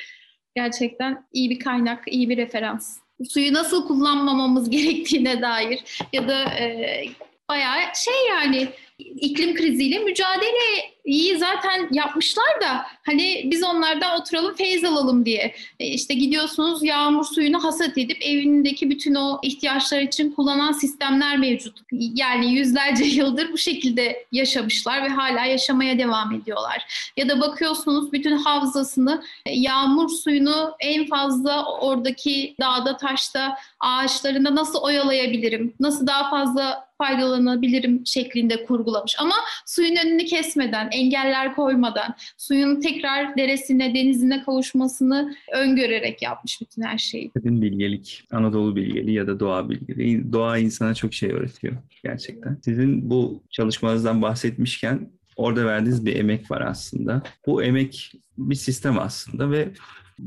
S3: gerçekten iyi bir kaynak, iyi bir referans. Suyu nasıl kullanmamamız gerektiğine dair ya da e, bayağı şey yani iklim kriziyle mücadele iyi zaten yapmışlar da hani biz onlardan oturalım feyz alalım diye. E işte gidiyorsunuz yağmur suyunu hasat edip evindeki bütün o ihtiyaçlar için kullanan sistemler mevcut. Yani yüzlerce yıldır bu şekilde yaşamışlar ve hala yaşamaya devam ediyorlar. Ya da bakıyorsunuz bütün havzasını e, yağmur suyunu en fazla oradaki dağda taşta ağaçlarında nasıl oyalayabilirim, nasıl daha fazla faydalanabilirim şeklinde kurgulamış. Ama suyun önünü kesmeden, engeller koymadan, suyun tekrar deresine, denizine kavuşmasını öngörerek yapmış bütün her şeyi.
S1: Kadın bilgelik, Anadolu bilgeliği ya da doğa bilgeliği. Doğa insana çok şey öğretiyor gerçekten. Sizin bu çalışmanızdan bahsetmişken orada verdiğiniz bir emek var aslında. Bu emek bir sistem aslında ve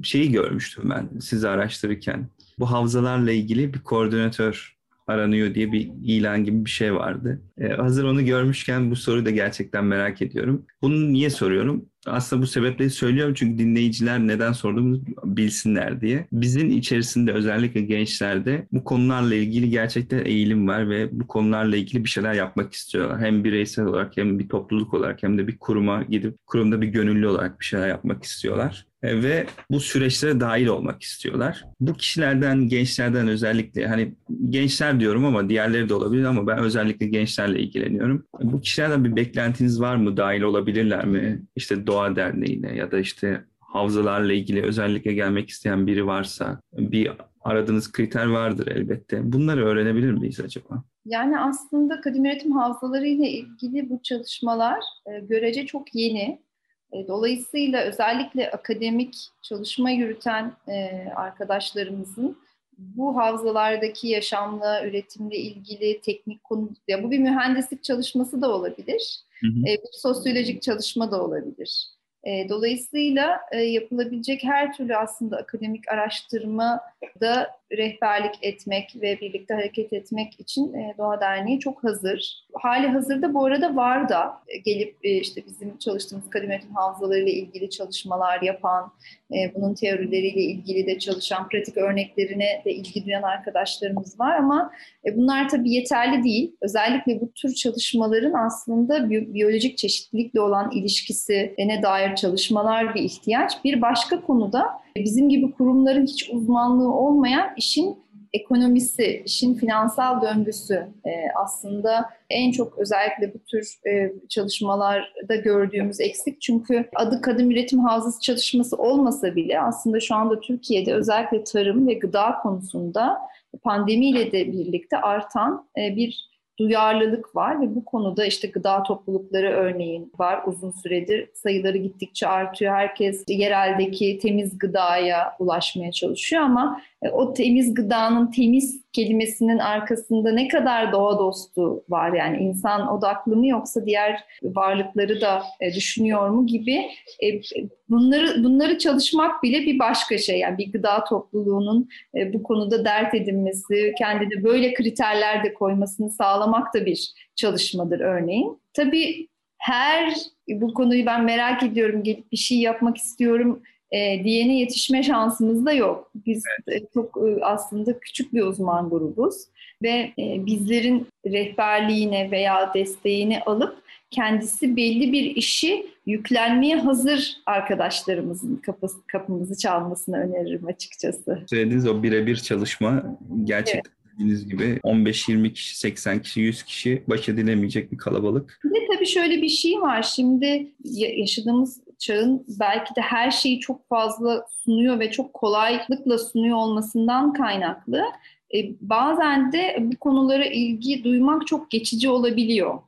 S1: şeyi görmüştüm ben sizi araştırırken. Bu havzalarla ilgili bir koordinatör aranıyor diye bir ilan gibi bir şey vardı. Ee, hazır onu görmüşken bu soruyu da gerçekten merak ediyorum. Bunu niye soruyorum? Aslında bu sebeple söylüyorum çünkü dinleyiciler neden sorduğumuzu bilsinler diye. Bizim içerisinde özellikle gençlerde bu konularla ilgili gerçekten eğilim var ve bu konularla ilgili bir şeyler yapmak istiyorlar. Hem bireysel olarak hem bir topluluk olarak hem de bir kuruma gidip kurumda bir gönüllü olarak bir şeyler yapmak istiyorlar. E, ve bu süreçlere dahil olmak istiyorlar. Bu kişilerden, gençlerden özellikle hani gençler diyorum ama diğerleri de olabilir ama ben özellikle gençlerle ilgileniyorum. Bu kişilerden bir beklentiniz var mı? Dahil olabilirler mi? İşte Doğa Derneği'ne ya da işte havzalarla ilgili özellikle gelmek isteyen biri varsa bir aradığınız kriter vardır elbette. Bunları öğrenebilir miyiz acaba?
S2: Yani aslında kadim üretim havzaları ile ilgili bu çalışmalar e, görece çok yeni. E, dolayısıyla özellikle akademik çalışma yürüten e, arkadaşlarımızın bu havzalardaki yaşamla, üretimle ilgili teknik konu, ya bu bir mühendislik çalışması da olabilir, hı hı. E, bir sosyolojik çalışma da olabilir. Dolayısıyla yapılabilecek her türlü aslında akademik araştırma da rehberlik etmek ve birlikte hareket etmek için Doğa Derneği çok hazır. Hali hazırda bu arada var da gelip işte bizim çalıştığımız kadim havzalarıyla ilgili çalışmalar yapan, bunun teorileriyle ilgili de çalışan, pratik örneklerine de ilgi duyan arkadaşlarımız var ama bunlar tabii yeterli değil. Özellikle bu tür çalışmaların aslında biyolojik çeşitlilikle olan ilişkisi ne dair çalışmalar bir ihtiyaç. Bir başka konuda bizim gibi kurumların hiç uzmanlığı olmayan işin ekonomisi, işin finansal döngüsü e, aslında en çok özellikle bu tür e, çalışmalarda gördüğümüz eksik. Çünkü adı kadim üretim havzası çalışması olmasa bile aslında şu anda Türkiye'de özellikle tarım ve gıda konusunda pandemiyle de birlikte artan e, bir duyarlılık var ve bu konuda işte gıda toplulukları örneğin var uzun süredir sayıları gittikçe artıyor. Herkes yereldeki temiz gıdaya ulaşmaya çalışıyor ama o temiz gıdanın temiz kelimesinin arkasında ne kadar doğa dostu var? Yani insan odaklı mı yoksa diğer varlıkları da e, düşünüyor mu gibi? E, bunları bunları çalışmak bile bir başka şey. Yani bir gıda topluluğunun bu konuda dert edinmesi kendine böyle kriterler de koymasını sağlamak da bir çalışmadır örneğin. Tabii her bu konuyu ben merak ediyorum gelip bir şey yapmak istiyorum e, diyene yetişme şansımız da yok. Biz evet. çok e, aslında küçük bir uzman grubuz ve e, bizlerin rehberliğine veya desteğini alıp kendisi belli bir işi yüklenmeye hazır arkadaşlarımızın kapısı, kapımızı çalmasını öneririm açıkçası.
S1: Söylediğiniz o birebir çalışma gerçekten evet dediğiniz gibi 15-20 kişi, 80 kişi, 100 kişi baş edilemeyecek bir kalabalık.
S2: Bir de tabii şöyle bir şey var. Şimdi yaşadığımız çağın belki de her şeyi çok fazla sunuyor ve çok kolaylıkla sunuyor olmasından kaynaklı. E, bazen de bu konulara ilgi duymak çok geçici olabiliyor.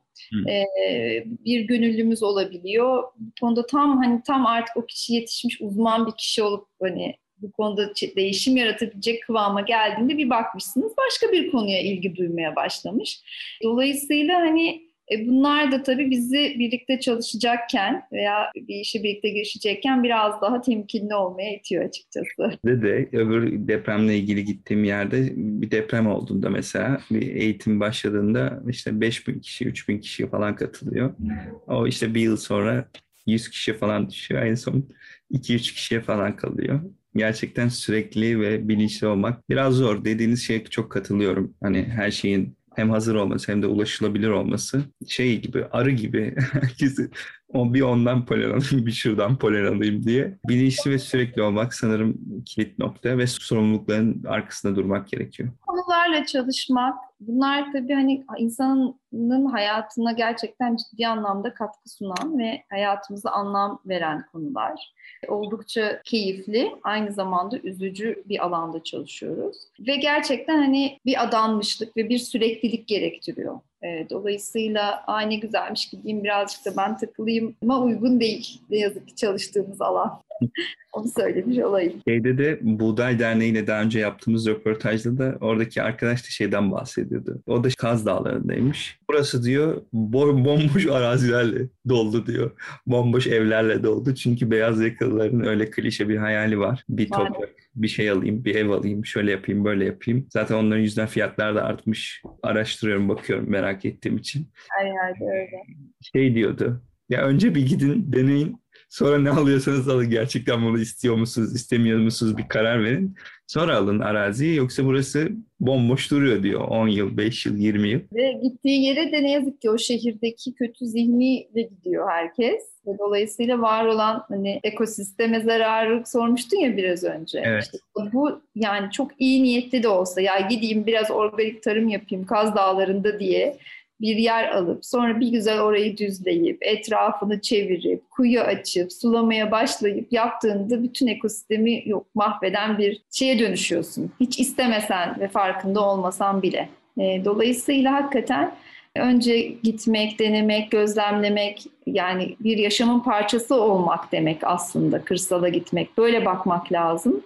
S2: Ee, bir gönüllümüz olabiliyor. Bu konuda tam hani tam artık o kişi yetişmiş uzman bir kişi olup hani bu konuda değişim yaratabilecek kıvama geldiğinde bir bakmışsınız başka bir konuya ilgi duymaya başlamış. Dolayısıyla hani e bunlar da tabii bizi birlikte çalışacakken veya bir işe birlikte girişecekken biraz daha temkinli olmaya itiyor açıkçası.
S1: De de öbür depremle ilgili gittiğim yerde bir deprem olduğunda mesela bir eğitim başladığında işte 5 bin kişi, 3 bin kişi falan katılıyor. O işte bir yıl sonra 100 kişi falan düşüyor. En son 2-3 kişiye falan kalıyor gerçekten sürekli ve bilinçli olmak biraz zor. Dediğiniz şeye çok katılıyorum. Hani her şeyin hem hazır olması hem de ulaşılabilir olması şey gibi arı gibi herkesi o bir ondan polen alayım bir şuradan polen alayım diye bilinçli ve sürekli olmak sanırım kilit nokta ve sorumlulukların arkasında durmak gerekiyor.
S2: Konularla çalışmak bunlar tabii hani insanın hayatına gerçekten ciddi anlamda katkı sunan ve hayatımıza anlam veren konular. Oldukça keyifli, aynı zamanda üzücü bir alanda çalışıyoruz. Ve gerçekten hani bir adanmışlık ve bir süreklilik gerektiriyor. E, dolayısıyla aynı güzelmiş gideyim birazcık da ben takılayım ama uygun değil ne yazık ki çalıştığımız alan. Onu söylemiş olayım.
S1: Şeyde de Buğday Derneği ile daha önce yaptığımız röportajda da oradaki arkadaş da şeyden bahsediyordu. O da Kaz Dağları'ndaymış. Burası diyor bo- bomboş arazilerle doldu diyor. Bomboş evlerle doldu. Çünkü beyaz yakalıların öyle klişe bir hayali var. Bir toprak, bir şey alayım, bir ev alayım, şöyle yapayım, böyle yapayım. Zaten onların yüzünden fiyatlar da artmış. Araştırıyorum, bakıyorum merak ettiğim için.
S2: Yerde öyle.
S1: Şey diyordu. Ya önce bir gidin, deneyin. Sonra ne alıyorsanız alın. Gerçekten bunu istiyor musunuz, istemiyor musunuz bir karar verin. Sonra alın araziyi. Yoksa burası bomboş duruyor diyor. 10 yıl, 5 yıl, 20 yıl.
S2: Ve gittiği yere de ne yazık ki o şehirdeki kötü zihniyle gidiyor herkes. Ve dolayısıyla var olan hani ekosisteme zararı sormuştun ya biraz önce.
S1: Evet.
S2: İşte bu yani çok iyi niyetli de olsa ya gideyim biraz organik tarım yapayım Kaz Dağları'nda diye bir yer alıp sonra bir güzel orayı düzleyip etrafını çevirip kuyu açıp sulamaya başlayıp yaptığında bütün ekosistemi yok mahveden bir şeye dönüşüyorsun. Hiç istemesen ve farkında olmasan bile. E, dolayısıyla hakikaten önce gitmek, denemek, gözlemlemek yani bir yaşamın parçası olmak demek aslında kırsala gitmek. Böyle bakmak lazım.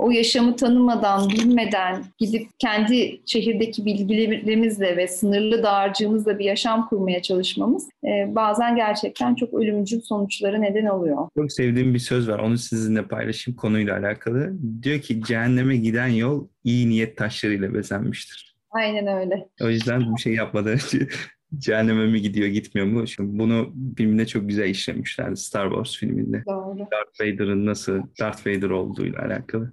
S2: O yaşamı tanımadan, bilmeden gidip kendi şehirdeki bilgilerimizle ve sınırlı dağarcığımızla bir yaşam kurmaya çalışmamız e, bazen gerçekten çok ölümcül sonuçlara neden oluyor.
S1: Çok sevdiğim bir söz var. Onu sizinle paylaşayım konuyla alakalı. Diyor ki cehenneme giden yol iyi niyet taşlarıyla bezenmiştir.
S2: Aynen öyle.
S1: O yüzden bir şey yapmadan önce cehenneme mi gidiyor gitmiyor mu? Şimdi bunu filmde çok güzel işlemişler Star Wars filminde.
S2: Doğru.
S1: Darth Vader'ın nasıl Darth Vader olduğuyla alakalı.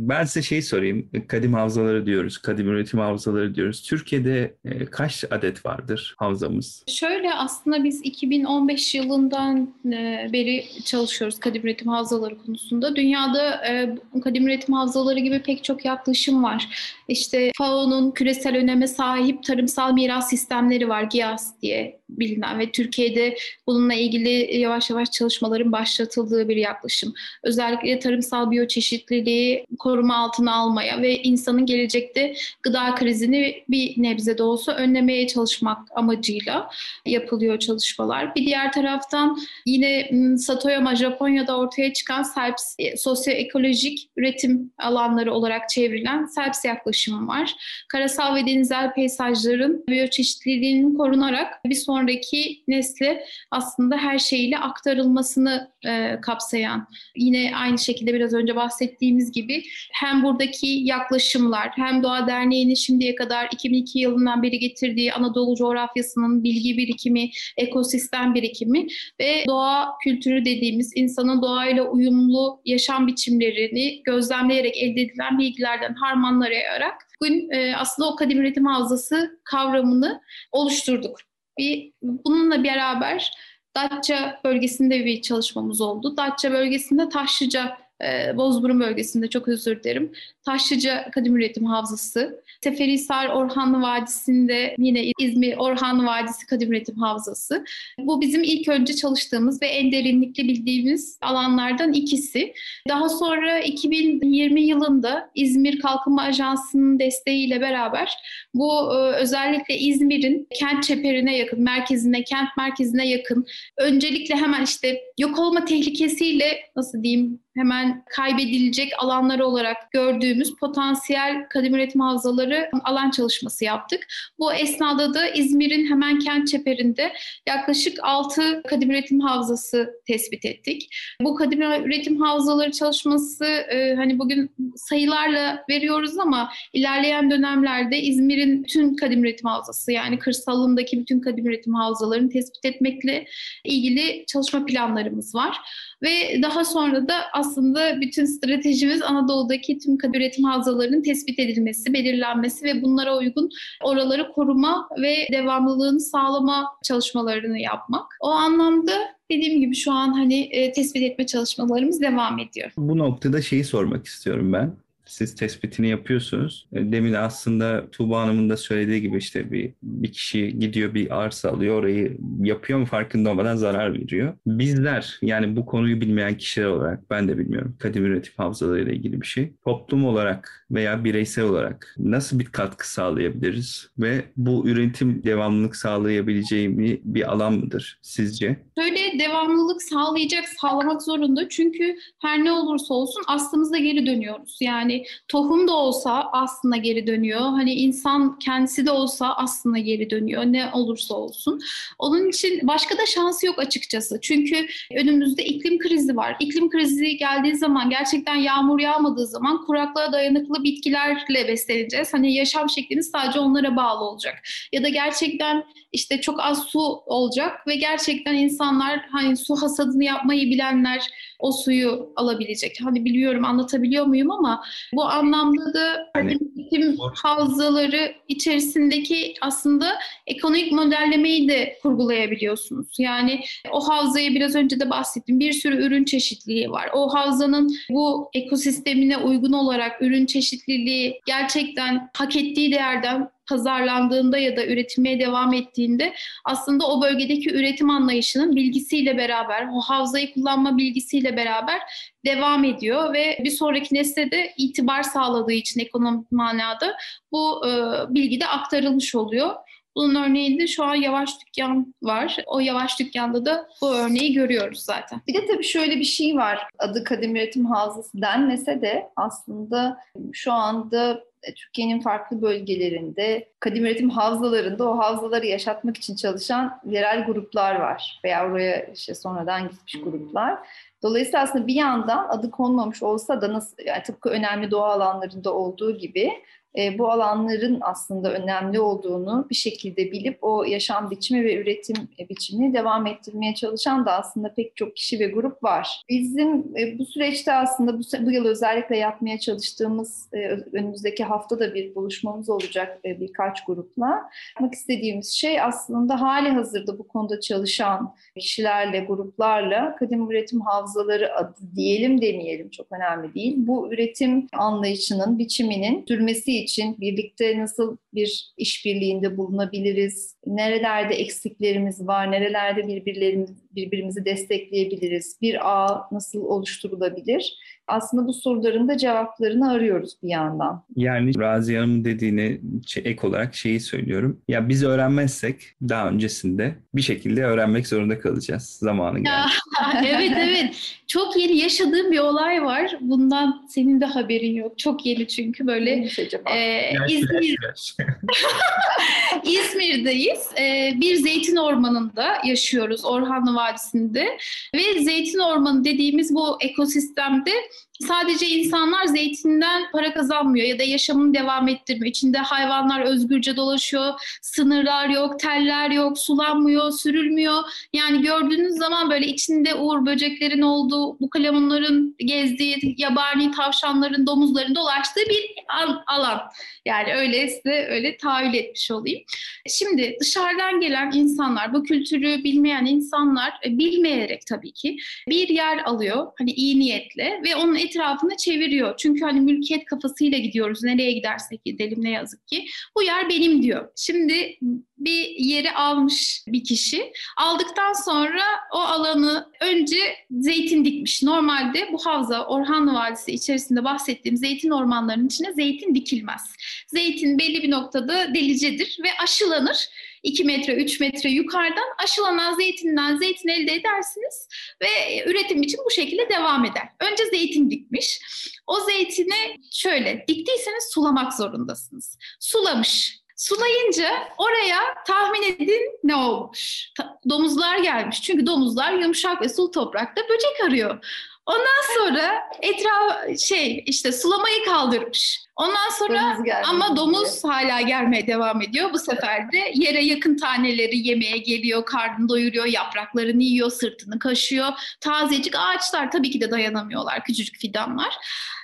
S1: Ben size şey sorayım. Kadim havzaları diyoruz. Kadim üretim havzaları diyoruz. Türkiye'de e, kaç adet vardır havzamız?
S3: Şöyle aslında biz 2015 yılından e, beri çalışıyoruz kadim üretim havzaları konusunda. Dünyada e, kadim üretim havzaları gibi pek çok yaklaşım var. İşte FAO'nun küresel öneme sahip tarımsal miras sistemleri var, GIAS diye bilinen ve Türkiye'de bununla ilgili yavaş yavaş çalışmaların başlatıldığı bir yaklaşım. Özellikle tarımsal biyoçeşitliliği koruma altına almaya ve insanın gelecekte gıda krizini bir nebze de olsa önlemeye çalışmak amacıyla yapılıyor çalışmalar. Bir diğer taraftan yine Satoyama Japonya'da ortaya çıkan SELPS e, sosyoekolojik üretim alanları olarak çevrilen SELPS yaklaşımı var. Karasal ve denizel peyzajların biyoçeşitliliğinin korunarak bir sonraki nesle aslında her şeyiyle aktarılmasını e, kapsayan yine aynı şekilde biraz önce bahsettiğimiz gibi hem buradaki yaklaşımlar hem Doğa Derneği'nin şimdiye kadar 2002 yılından beri getirdiği Anadolu coğrafyasının bilgi birikimi, ekosistem birikimi ve doğa kültürü dediğimiz insanın doğayla uyumlu yaşam biçimlerini gözlemleyerek elde edilen bilgilerden harmanlayarak bugün e, aslında o kadim üretim havzası kavramını oluşturduk. Bir, bununla beraber Datça bölgesinde bir çalışmamız oldu. Datça bölgesinde Taşlıca, e, Bozburun bölgesinde çok özür dilerim. Taşlıca Kadim Üretim Havzası. Seferihisar Orhanlı Vadisi'nde yine İzmir Orhanlı Vadisi Kadim Üretim Havzası. Bu bizim ilk önce çalıştığımız ve en derinlikli bildiğimiz alanlardan ikisi. Daha sonra 2020 yılında İzmir Kalkınma Ajansı'nın desteğiyle beraber bu e, özellikle İzmir'in kent çeperine yakın, merkezine, kent merkezine yakın öncelikle hemen işte yok olma tehlikesiyle nasıl diyeyim hemen kaybedilecek alanlar olarak gördüğümüz potansiyel kadim üretim havzaları alan çalışması yaptık. Bu esnada da İzmir'in hemen kent çeperinde yaklaşık 6 kadim üretim havzası tespit ettik. Bu kadim üretim havzaları çalışması e, hani bugün sayılarla veriyoruz ama ilerleyen dönemlerde İzmir'in bütün kadim üretim havzası yani kırsalındaki bütün kadim üretim havzalarını tespit etmekle ilgili çalışma planlarımız var. Ve daha sonra da bütün stratejimiz Anadolu'daki tüm kadim üretim havzalarının tespit edilmesi, belirlenmesi ve bunlara uygun oraları koruma ve devamlılığını sağlama çalışmalarını yapmak. O anlamda dediğim gibi şu an hani e, tespit etme çalışmalarımız devam ediyor.
S1: Bu noktada şeyi sormak istiyorum ben. Siz tespitini yapıyorsunuz. E, Demin aslında Tuğba Hanım'ın da söylediği gibi işte bir, bir kişi gidiyor bir arsa alıyor orayı yapıyor mu farkında olmadan zarar veriyor. Bizler yani bu konuyu bilmeyen kişiler olarak ben de bilmiyorum kadim üretim havzalarıyla ilgili bir şey. Toplum olarak veya bireysel olarak nasıl bir katkı sağlayabiliriz ve bu üretim devamlılık sağlayabileceği bir alan mıdır sizce?
S3: Şöyle devamlılık sağlayacak, sağlamak zorunda. Çünkü her ne olursa olsun aslımıza geri dönüyoruz. Yani tohum da olsa aslına geri dönüyor. Hani insan kendisi de olsa aslına geri dönüyor. Ne olursa olsun. Onun için başka da şansı yok açıkçası. Çünkü önümüzde iklim krizi var. İklim krizi geldiği zaman gerçekten yağmur yağmadığı zaman kuraklığa dayanıklı bitkilerle besleneceğiz. Hani yaşam şeklimiz sadece onlara bağlı olacak. Ya da gerçekten işte çok az su olacak ve gerçekten insanlar hani su hasadını yapmayı bilenler o suyu alabilecek. Hani biliyorum anlatabiliyor muyum ama bu anlamda da yani, eğitim havzaları içerisindeki aslında ekonomik modellemeyi de kurgulayabiliyorsunuz. Yani o havzaya biraz önce de bahsettim. Bir sürü ürün çeşitliliği var. O havzanın bu ekosistemine uygun olarak ürün çeşitliliği gerçekten hak ettiği değerden pazarlandığında ya da üretilmeye devam ettiğinde aslında o bölgedeki üretim anlayışının bilgisiyle beraber, o havzayı kullanma bilgisiyle beraber devam ediyor ve bir sonraki nesle de itibar sağladığı için ekonomik manada bu e, bilgi de aktarılmış oluyor. Bunun örneğinde şu an Yavaş Dükkan var. O Yavaş Dükkan'da da bu örneği görüyoruz zaten.
S2: Bir de tabii şöyle bir şey var. Adı Kadim Üretim Havzası denmese de aslında şu anda e, Türkiye'nin farklı bölgelerinde, kadim üretim havzalarında o havzaları yaşatmak için çalışan yerel gruplar var. Veya oraya işte sonradan gitmiş gruplar. Dolayısıyla aslında bir yandan adı konmamış olsa da nasıl, yani tıpkı önemli doğa alanlarında olduğu gibi e, bu alanların aslında önemli olduğunu bir şekilde bilip o yaşam biçimi ve üretim e, biçimini devam ettirmeye çalışan da aslında pek çok kişi ve grup var. Bizim e, bu süreçte aslında bu, bu yıl özellikle yapmaya çalıştığımız önümüzdeki hafta da bir buluşmamız olacak birkaç grupla. Yapmak istediğimiz şey aslında hali hazırda bu konuda çalışan kişilerle, gruplarla kadim üretim havzaları adı diyelim demeyelim çok önemli değil. Bu üretim anlayışının, biçiminin sürmesi için birlikte nasıl bir işbirliğinde bulunabiliriz? Nerelerde eksiklerimiz var? Nerelerde birbirlerimiz birbirimizi destekleyebiliriz? Bir ağ nasıl oluşturulabilir? Aslında bu soruların da cevaplarını arıyoruz bir yandan.
S1: Yani Razi Hanım'ın dediğine ek olarak şeyi söylüyorum. Ya biz öğrenmezsek daha öncesinde bir şekilde öğrenmek zorunda kalacağız zamanı geldi.
S3: evet evet. Çok yeni yaşadığım bir olay var. Bundan senin de haberin yok. Çok yeni çünkü böyle e, İzmir, İzmir'deyiz. E, bir zeytin ormanında yaşıyoruz Orhanlı Vadisi'nde. Ve zeytin ormanı dediğimiz bu ekosistemde sadece insanlar zeytinden para kazanmıyor ya da yaşamını devam ettirmiyor. İçinde hayvanlar özgürce dolaşıyor, sınırlar yok, teller yok, sulanmıyor, sürülmüyor. Yani gördüğünüz zaman böyle içinde uğur böceklerin olduğu, bu kalemunların gezdiği, yabani tavşanların, domuzların dolaştığı bir alan. Yani öyle size öyle tahayyül etmiş olayım. Şimdi dışarıdan gelen insanlar, bu kültürü bilmeyen insanlar e, bilmeyerek tabii ki bir yer alıyor hani iyi niyetle ve onun etrafını çeviriyor. Çünkü hani mülkiyet kafasıyla gidiyoruz. Nereye gidersek gidelim ne yazık ki. Bu yer benim diyor. Şimdi bir yeri almış bir kişi. Aldıktan sonra o alanı önce zeytin dikmiş. Normalde bu havza Orhanlı Vadisi içerisinde bahsettiğim zeytin ormanlarının içine zeytin dikilmez. Zeytin belli bir noktada delicedir ve aşılanır 2 metre, 3 metre yukarıdan aşılanan zeytinden zeytin elde edersiniz ve üretim için bu şekilde devam eder. Önce zeytin dikmiş. O zeytini şöyle diktiyseniz sulamak zorundasınız. Sulamış. Sulayınca oraya tahmin edin ne olmuş? domuzlar gelmiş. Çünkü domuzlar yumuşak ve sulu toprakta böcek arıyor. Ondan sonra etraf şey işte sulamayı kaldırmış. Ondan sonra domuz ama domuz diye. hala gelmeye devam ediyor. Bu sefer de yere yakın taneleri yemeye geliyor, karnını doyuruyor, yapraklarını yiyor, sırtını kaşıyor. Tazecik ağaçlar tabii ki de dayanamıyorlar, küçücük fidanlar.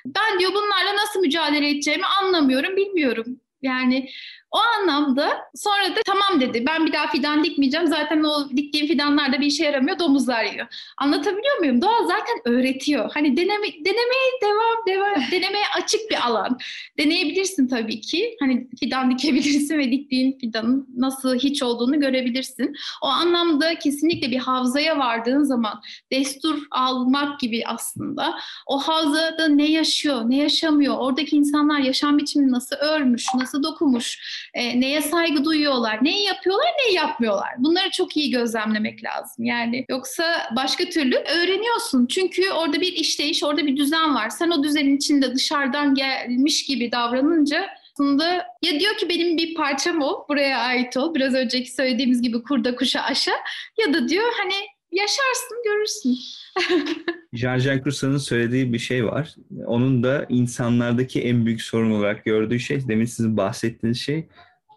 S3: Ben diyor bunlarla nasıl mücadele edeceğimi anlamıyorum, bilmiyorum. Yani o anlamda sonra da tamam dedi ben bir daha fidan dikmeyeceğim. Zaten o diktiğim fidanlar da bir işe yaramıyor domuzlar yiyor. Anlatabiliyor muyum? Doğa zaten öğretiyor. Hani deneme, denemeye devam, devam denemeye açık bir alan. Deneyebilirsin tabii ki. Hani fidan dikebilirsin ve diktiğin fidanın nasıl hiç olduğunu görebilirsin. O anlamda kesinlikle bir havzaya vardığın zaman destur almak gibi aslında. O havzada ne yaşıyor, ne yaşamıyor, oradaki insanlar yaşam biçimini nasıl örmüş, nasıl dokumuş, E, neye saygı duyuyorlar, neyi yapıyorlar, neyi yapmıyorlar. Bunları çok iyi gözlemlemek lazım. Yani yoksa başka türlü öğreniyorsun. Çünkü orada bir işleyiş, orada bir düzen var. Sen o düzenin içinde dışarıdan gelmiş gibi davranınca aslında ya diyor ki benim bir parçam o, buraya ait ol. Biraz önceki söylediğimiz gibi kurda kuşa aşa. Ya da diyor hani yaşarsın görürsün.
S1: Jean-Jacques Rousseau'nun söylediği bir şey var. Onun da insanlardaki en büyük sorun olarak gördüğü şey, demin sizin bahsettiğiniz şey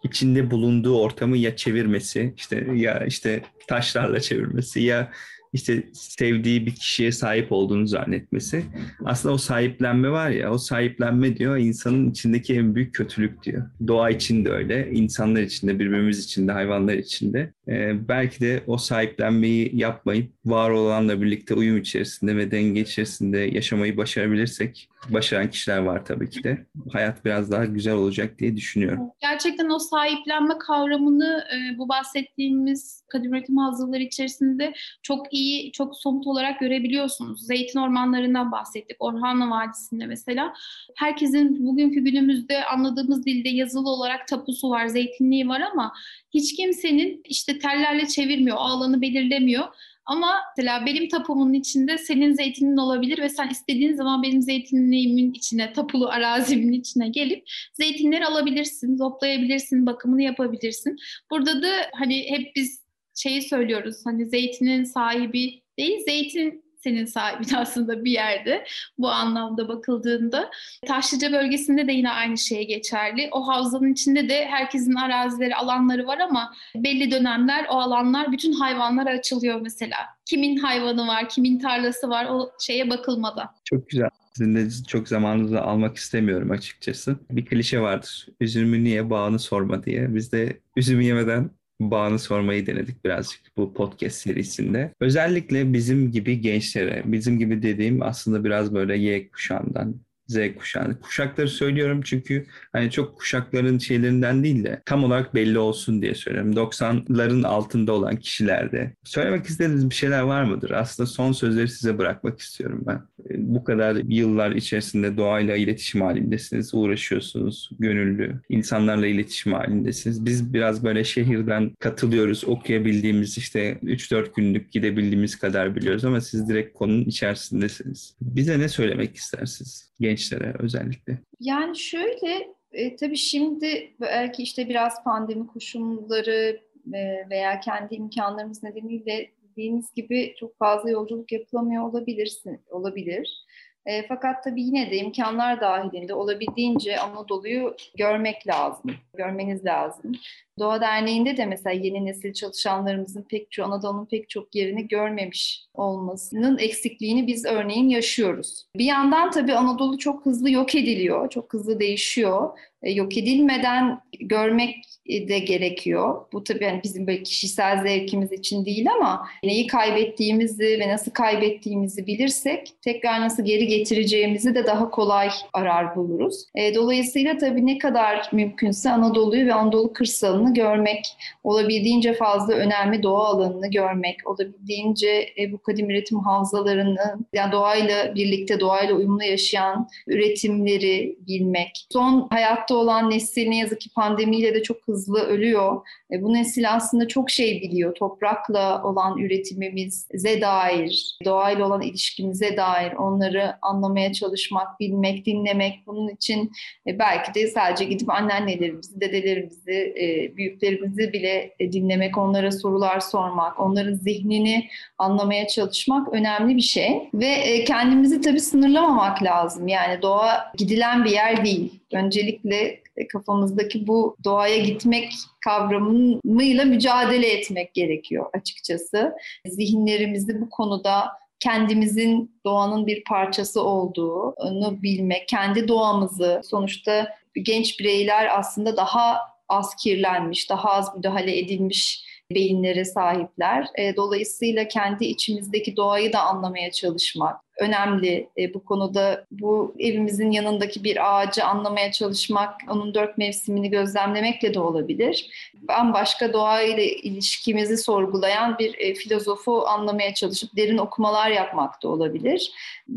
S1: içinde bulunduğu ortamı ya çevirmesi, işte ya işte taşlarla çevirmesi ya işte sevdiği bir kişiye sahip olduğunu zannetmesi. Aslında o sahiplenme var ya, o sahiplenme diyor insanın içindeki en büyük kötülük diyor. Doğa için de öyle, insanlar için de, birbirimiz için de, hayvanlar için de. Ee, belki de o sahiplenmeyi yapmayıp var olanla birlikte uyum içerisinde ve denge içerisinde yaşamayı başarabilirsek, başaran kişiler var tabii ki de. Hayat biraz daha güzel olacak diye düşünüyorum.
S3: Gerçekten o sahiplenme kavramını e, bu bahsettiğimiz kadim üretim havzaları içerisinde çok iyi, çok somut olarak görebiliyorsunuz. Zeytin ormanlarından bahsettik. Orhanlı Vadisi'nde mesela. Herkesin bugünkü günümüzde anladığımız dilde yazılı olarak tapusu var, zeytinliği var ama hiç kimsenin işte tellerle çevirmiyor, o alanı belirlemiyor. Ama mesela benim tapumun içinde senin zeytinin olabilir ve sen istediğin zaman benim zeytinliğimin içine, tapulu arazimin içine gelip zeytinleri alabilirsin, toplayabilirsin, bakımını yapabilirsin. Burada da hani hep biz şeyi söylüyoruz hani zeytinin sahibi değil, zeytin senin sahibin aslında bir yerde bu anlamda bakıldığında. Taşlıca bölgesinde de yine aynı şey geçerli. O havzanın içinde de herkesin arazileri, alanları var ama belli dönemler o alanlar bütün hayvanlara açılıyor mesela. Kimin hayvanı var, kimin tarlası var o şeye bakılmadan.
S1: Çok güzel. Sizin de çok zamanınızı almak istemiyorum açıkçası. Bir klişe vardır. Üzümü niye bağını sorma diye. Biz de üzümü yemeden bağını sormayı denedik birazcık bu podcast serisinde. Özellikle bizim gibi gençlere, bizim gibi dediğim aslında biraz böyle Y kuşağından, Z kuşağı. Kuşakları söylüyorum çünkü hani çok kuşakların şeylerinden değil de tam olarak belli olsun diye söylüyorum. 90'ların altında olan kişilerde. Söylemek istediğiniz bir şeyler var mıdır? Aslında son sözleri size bırakmak istiyorum ben. Bu kadar yıllar içerisinde doğayla iletişim halindesiniz, uğraşıyorsunuz, gönüllü, insanlarla iletişim halindesiniz. Biz biraz böyle şehirden katılıyoruz, okuyabildiğimiz işte 3-4 günlük gidebildiğimiz kadar biliyoruz ama siz direkt konunun içerisindesiniz. Bize ne söylemek istersiniz? Gençlere özellikle?
S2: Yani şöyle e, tabii şimdi belki işte biraz pandemi koşulları e, veya kendi imkanlarımız nedeniyle dediğiniz gibi çok fazla yolculuk yapılamıyor olabilirsin, olabilir. E, fakat tabii yine de imkanlar dahilinde olabildiğince Anadolu'yu görmek lazım, görmeniz lazım. Doğa Derneği'nde de mesela yeni nesil çalışanlarımızın pek çok, Anadolu'nun pek çok yerini görmemiş olmasının eksikliğini biz örneğin yaşıyoruz. Bir yandan tabii Anadolu çok hızlı yok ediliyor, çok hızlı değişiyor. E, yok edilmeden görmek de gerekiyor. Bu tabii yani bizim böyle kişisel zevkimiz için değil ama neyi kaybettiğimizi ve nasıl kaybettiğimizi bilirsek tekrar nasıl geri getireceğimizi de daha kolay arar buluruz. E, dolayısıyla tabii ne kadar mümkünse Anadolu'yu ve Anadolu kırsalını görmek, olabildiğince fazla önemli doğa alanını görmek, olabildiğince e, bu kadim üretim havzalarını, yani doğayla birlikte, doğayla uyumlu yaşayan üretimleri bilmek. Son hayatta olan nesil ne yazık ki pandemiyle de çok hızlı ölüyor. E, bu nesil aslında çok şey biliyor. Toprakla olan üretimimize dair, doğayla olan ilişkimize dair onları anlamaya çalışmak, bilmek, dinlemek. Bunun için e, belki de sadece gidip anneannelerimizi, dedelerimizi, e, büyüklerimizi bile dinlemek, onlara sorular sormak, onların zihnini anlamaya çalışmak önemli bir şey. Ve kendimizi tabii sınırlamamak lazım. Yani doğa gidilen bir yer değil. Öncelikle kafamızdaki bu doğaya gitmek kavramıyla mücadele etmek gerekiyor açıkçası. Zihinlerimizi bu konuda kendimizin doğanın bir parçası olduğunu bilmek, kendi doğamızı sonuçta genç bireyler aslında daha az kirlenmiş, daha az müdahale edilmiş beyinlere sahipler. E, dolayısıyla kendi içimizdeki doğayı da anlamaya çalışmak önemli. E, bu konuda bu evimizin yanındaki bir ağacı anlamaya çalışmak, onun dört mevsimini gözlemlemekle de olabilir. Ben başka doğayla ilişkimizi sorgulayan bir e, filozofu anlamaya çalışıp derin okumalar yapmak da olabilir.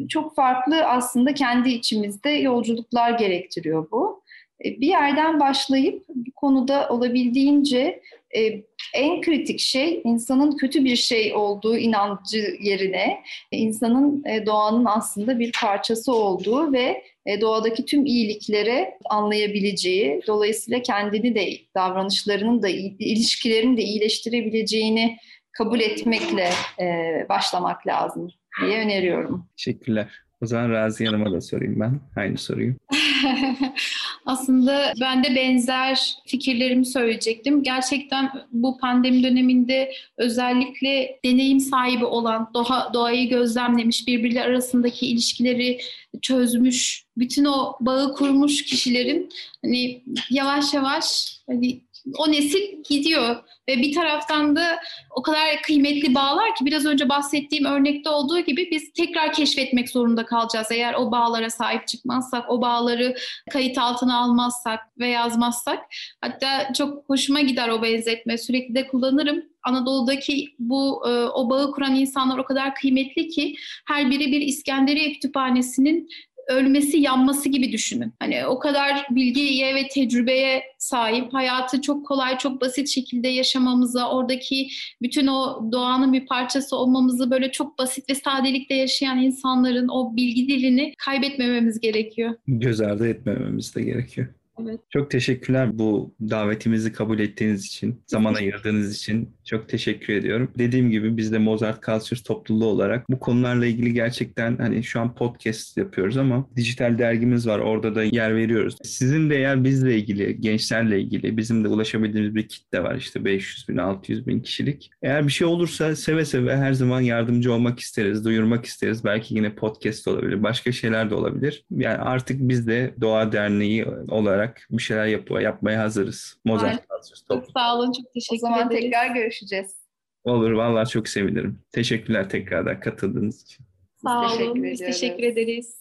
S2: Çok farklı aslında kendi içimizde yolculuklar gerektiriyor bu. bir yerden başlayıp bu konuda olabildiğince e, en kritik şey insanın kötü bir şey olduğu inancı yerine insanın e, doğanın aslında bir parçası olduğu ve e, doğadaki tüm iyiliklere anlayabileceği, dolayısıyla kendini de davranışlarının da ilişkilerini de iyileştirebileceğini kabul etmekle e, başlamak lazım diye öneriyorum.
S1: Teşekkürler. O zaman Razi Hanım'a da sorayım ben aynı soruyu.
S3: Aslında ben de benzer fikirlerimi söyleyecektim. Gerçekten bu pandemi döneminde özellikle deneyim sahibi olan, doğa, doğayı gözlemlemiş, birbirleri arasındaki ilişkileri çözmüş, bütün o bağı kurmuş kişilerin hani yavaş yavaş hani o nesil gidiyor ve bir taraftan da o kadar kıymetli bağlar ki biraz önce bahsettiğim örnekte olduğu gibi biz tekrar keşfetmek zorunda kalacağız. Eğer o bağlara sahip çıkmazsak, o bağları kayıt altına almazsak ve yazmazsak. Hatta çok hoşuma gider o benzetme. Sürekli de kullanırım. Anadolu'daki bu e, o bağı kuran insanlar o kadar kıymetli ki her biri bir İskenderiye kütüphanesinin ölmesi, yanması gibi düşünün. Hani o kadar bilgiye ve tecrübeye sahip, hayatı çok kolay, çok basit şekilde yaşamamıza, oradaki bütün o doğanın bir parçası olmamızı böyle çok basit ve sadelikle yaşayan insanların o bilgi dilini kaybetmememiz gerekiyor.
S1: Göz ardı etmememiz de gerekiyor.
S3: Evet.
S1: Çok teşekkürler bu davetimizi kabul ettiğiniz için, zaman ayırdığınız için çok teşekkür ediyorum. Dediğim gibi biz de Mozart Cultures topluluğu olarak bu konularla ilgili gerçekten hani şu an podcast yapıyoruz ama dijital dergimiz var orada da yer veriyoruz. Sizin de eğer bizle ilgili, gençlerle ilgili bizim de ulaşabildiğimiz bir kitle var işte 500 bin, 600 bin kişilik. Eğer bir şey olursa seve seve her zaman yardımcı olmak isteriz, duyurmak isteriz. Belki yine podcast olabilir, başka şeyler de olabilir. Yani artık biz de Doğa Derneği olarak olarak bir şeyler yap yapmaya hazırız.
S3: Mozart Çok sağ olun, çok teşekkür ederiz. O zaman
S2: ederiz. tekrar görüşeceğiz.
S1: Olur, vallahi çok sevinirim. Teşekkürler tekrardan katıldığınız için.
S3: Sağ olun, biz teşekkür ederiz.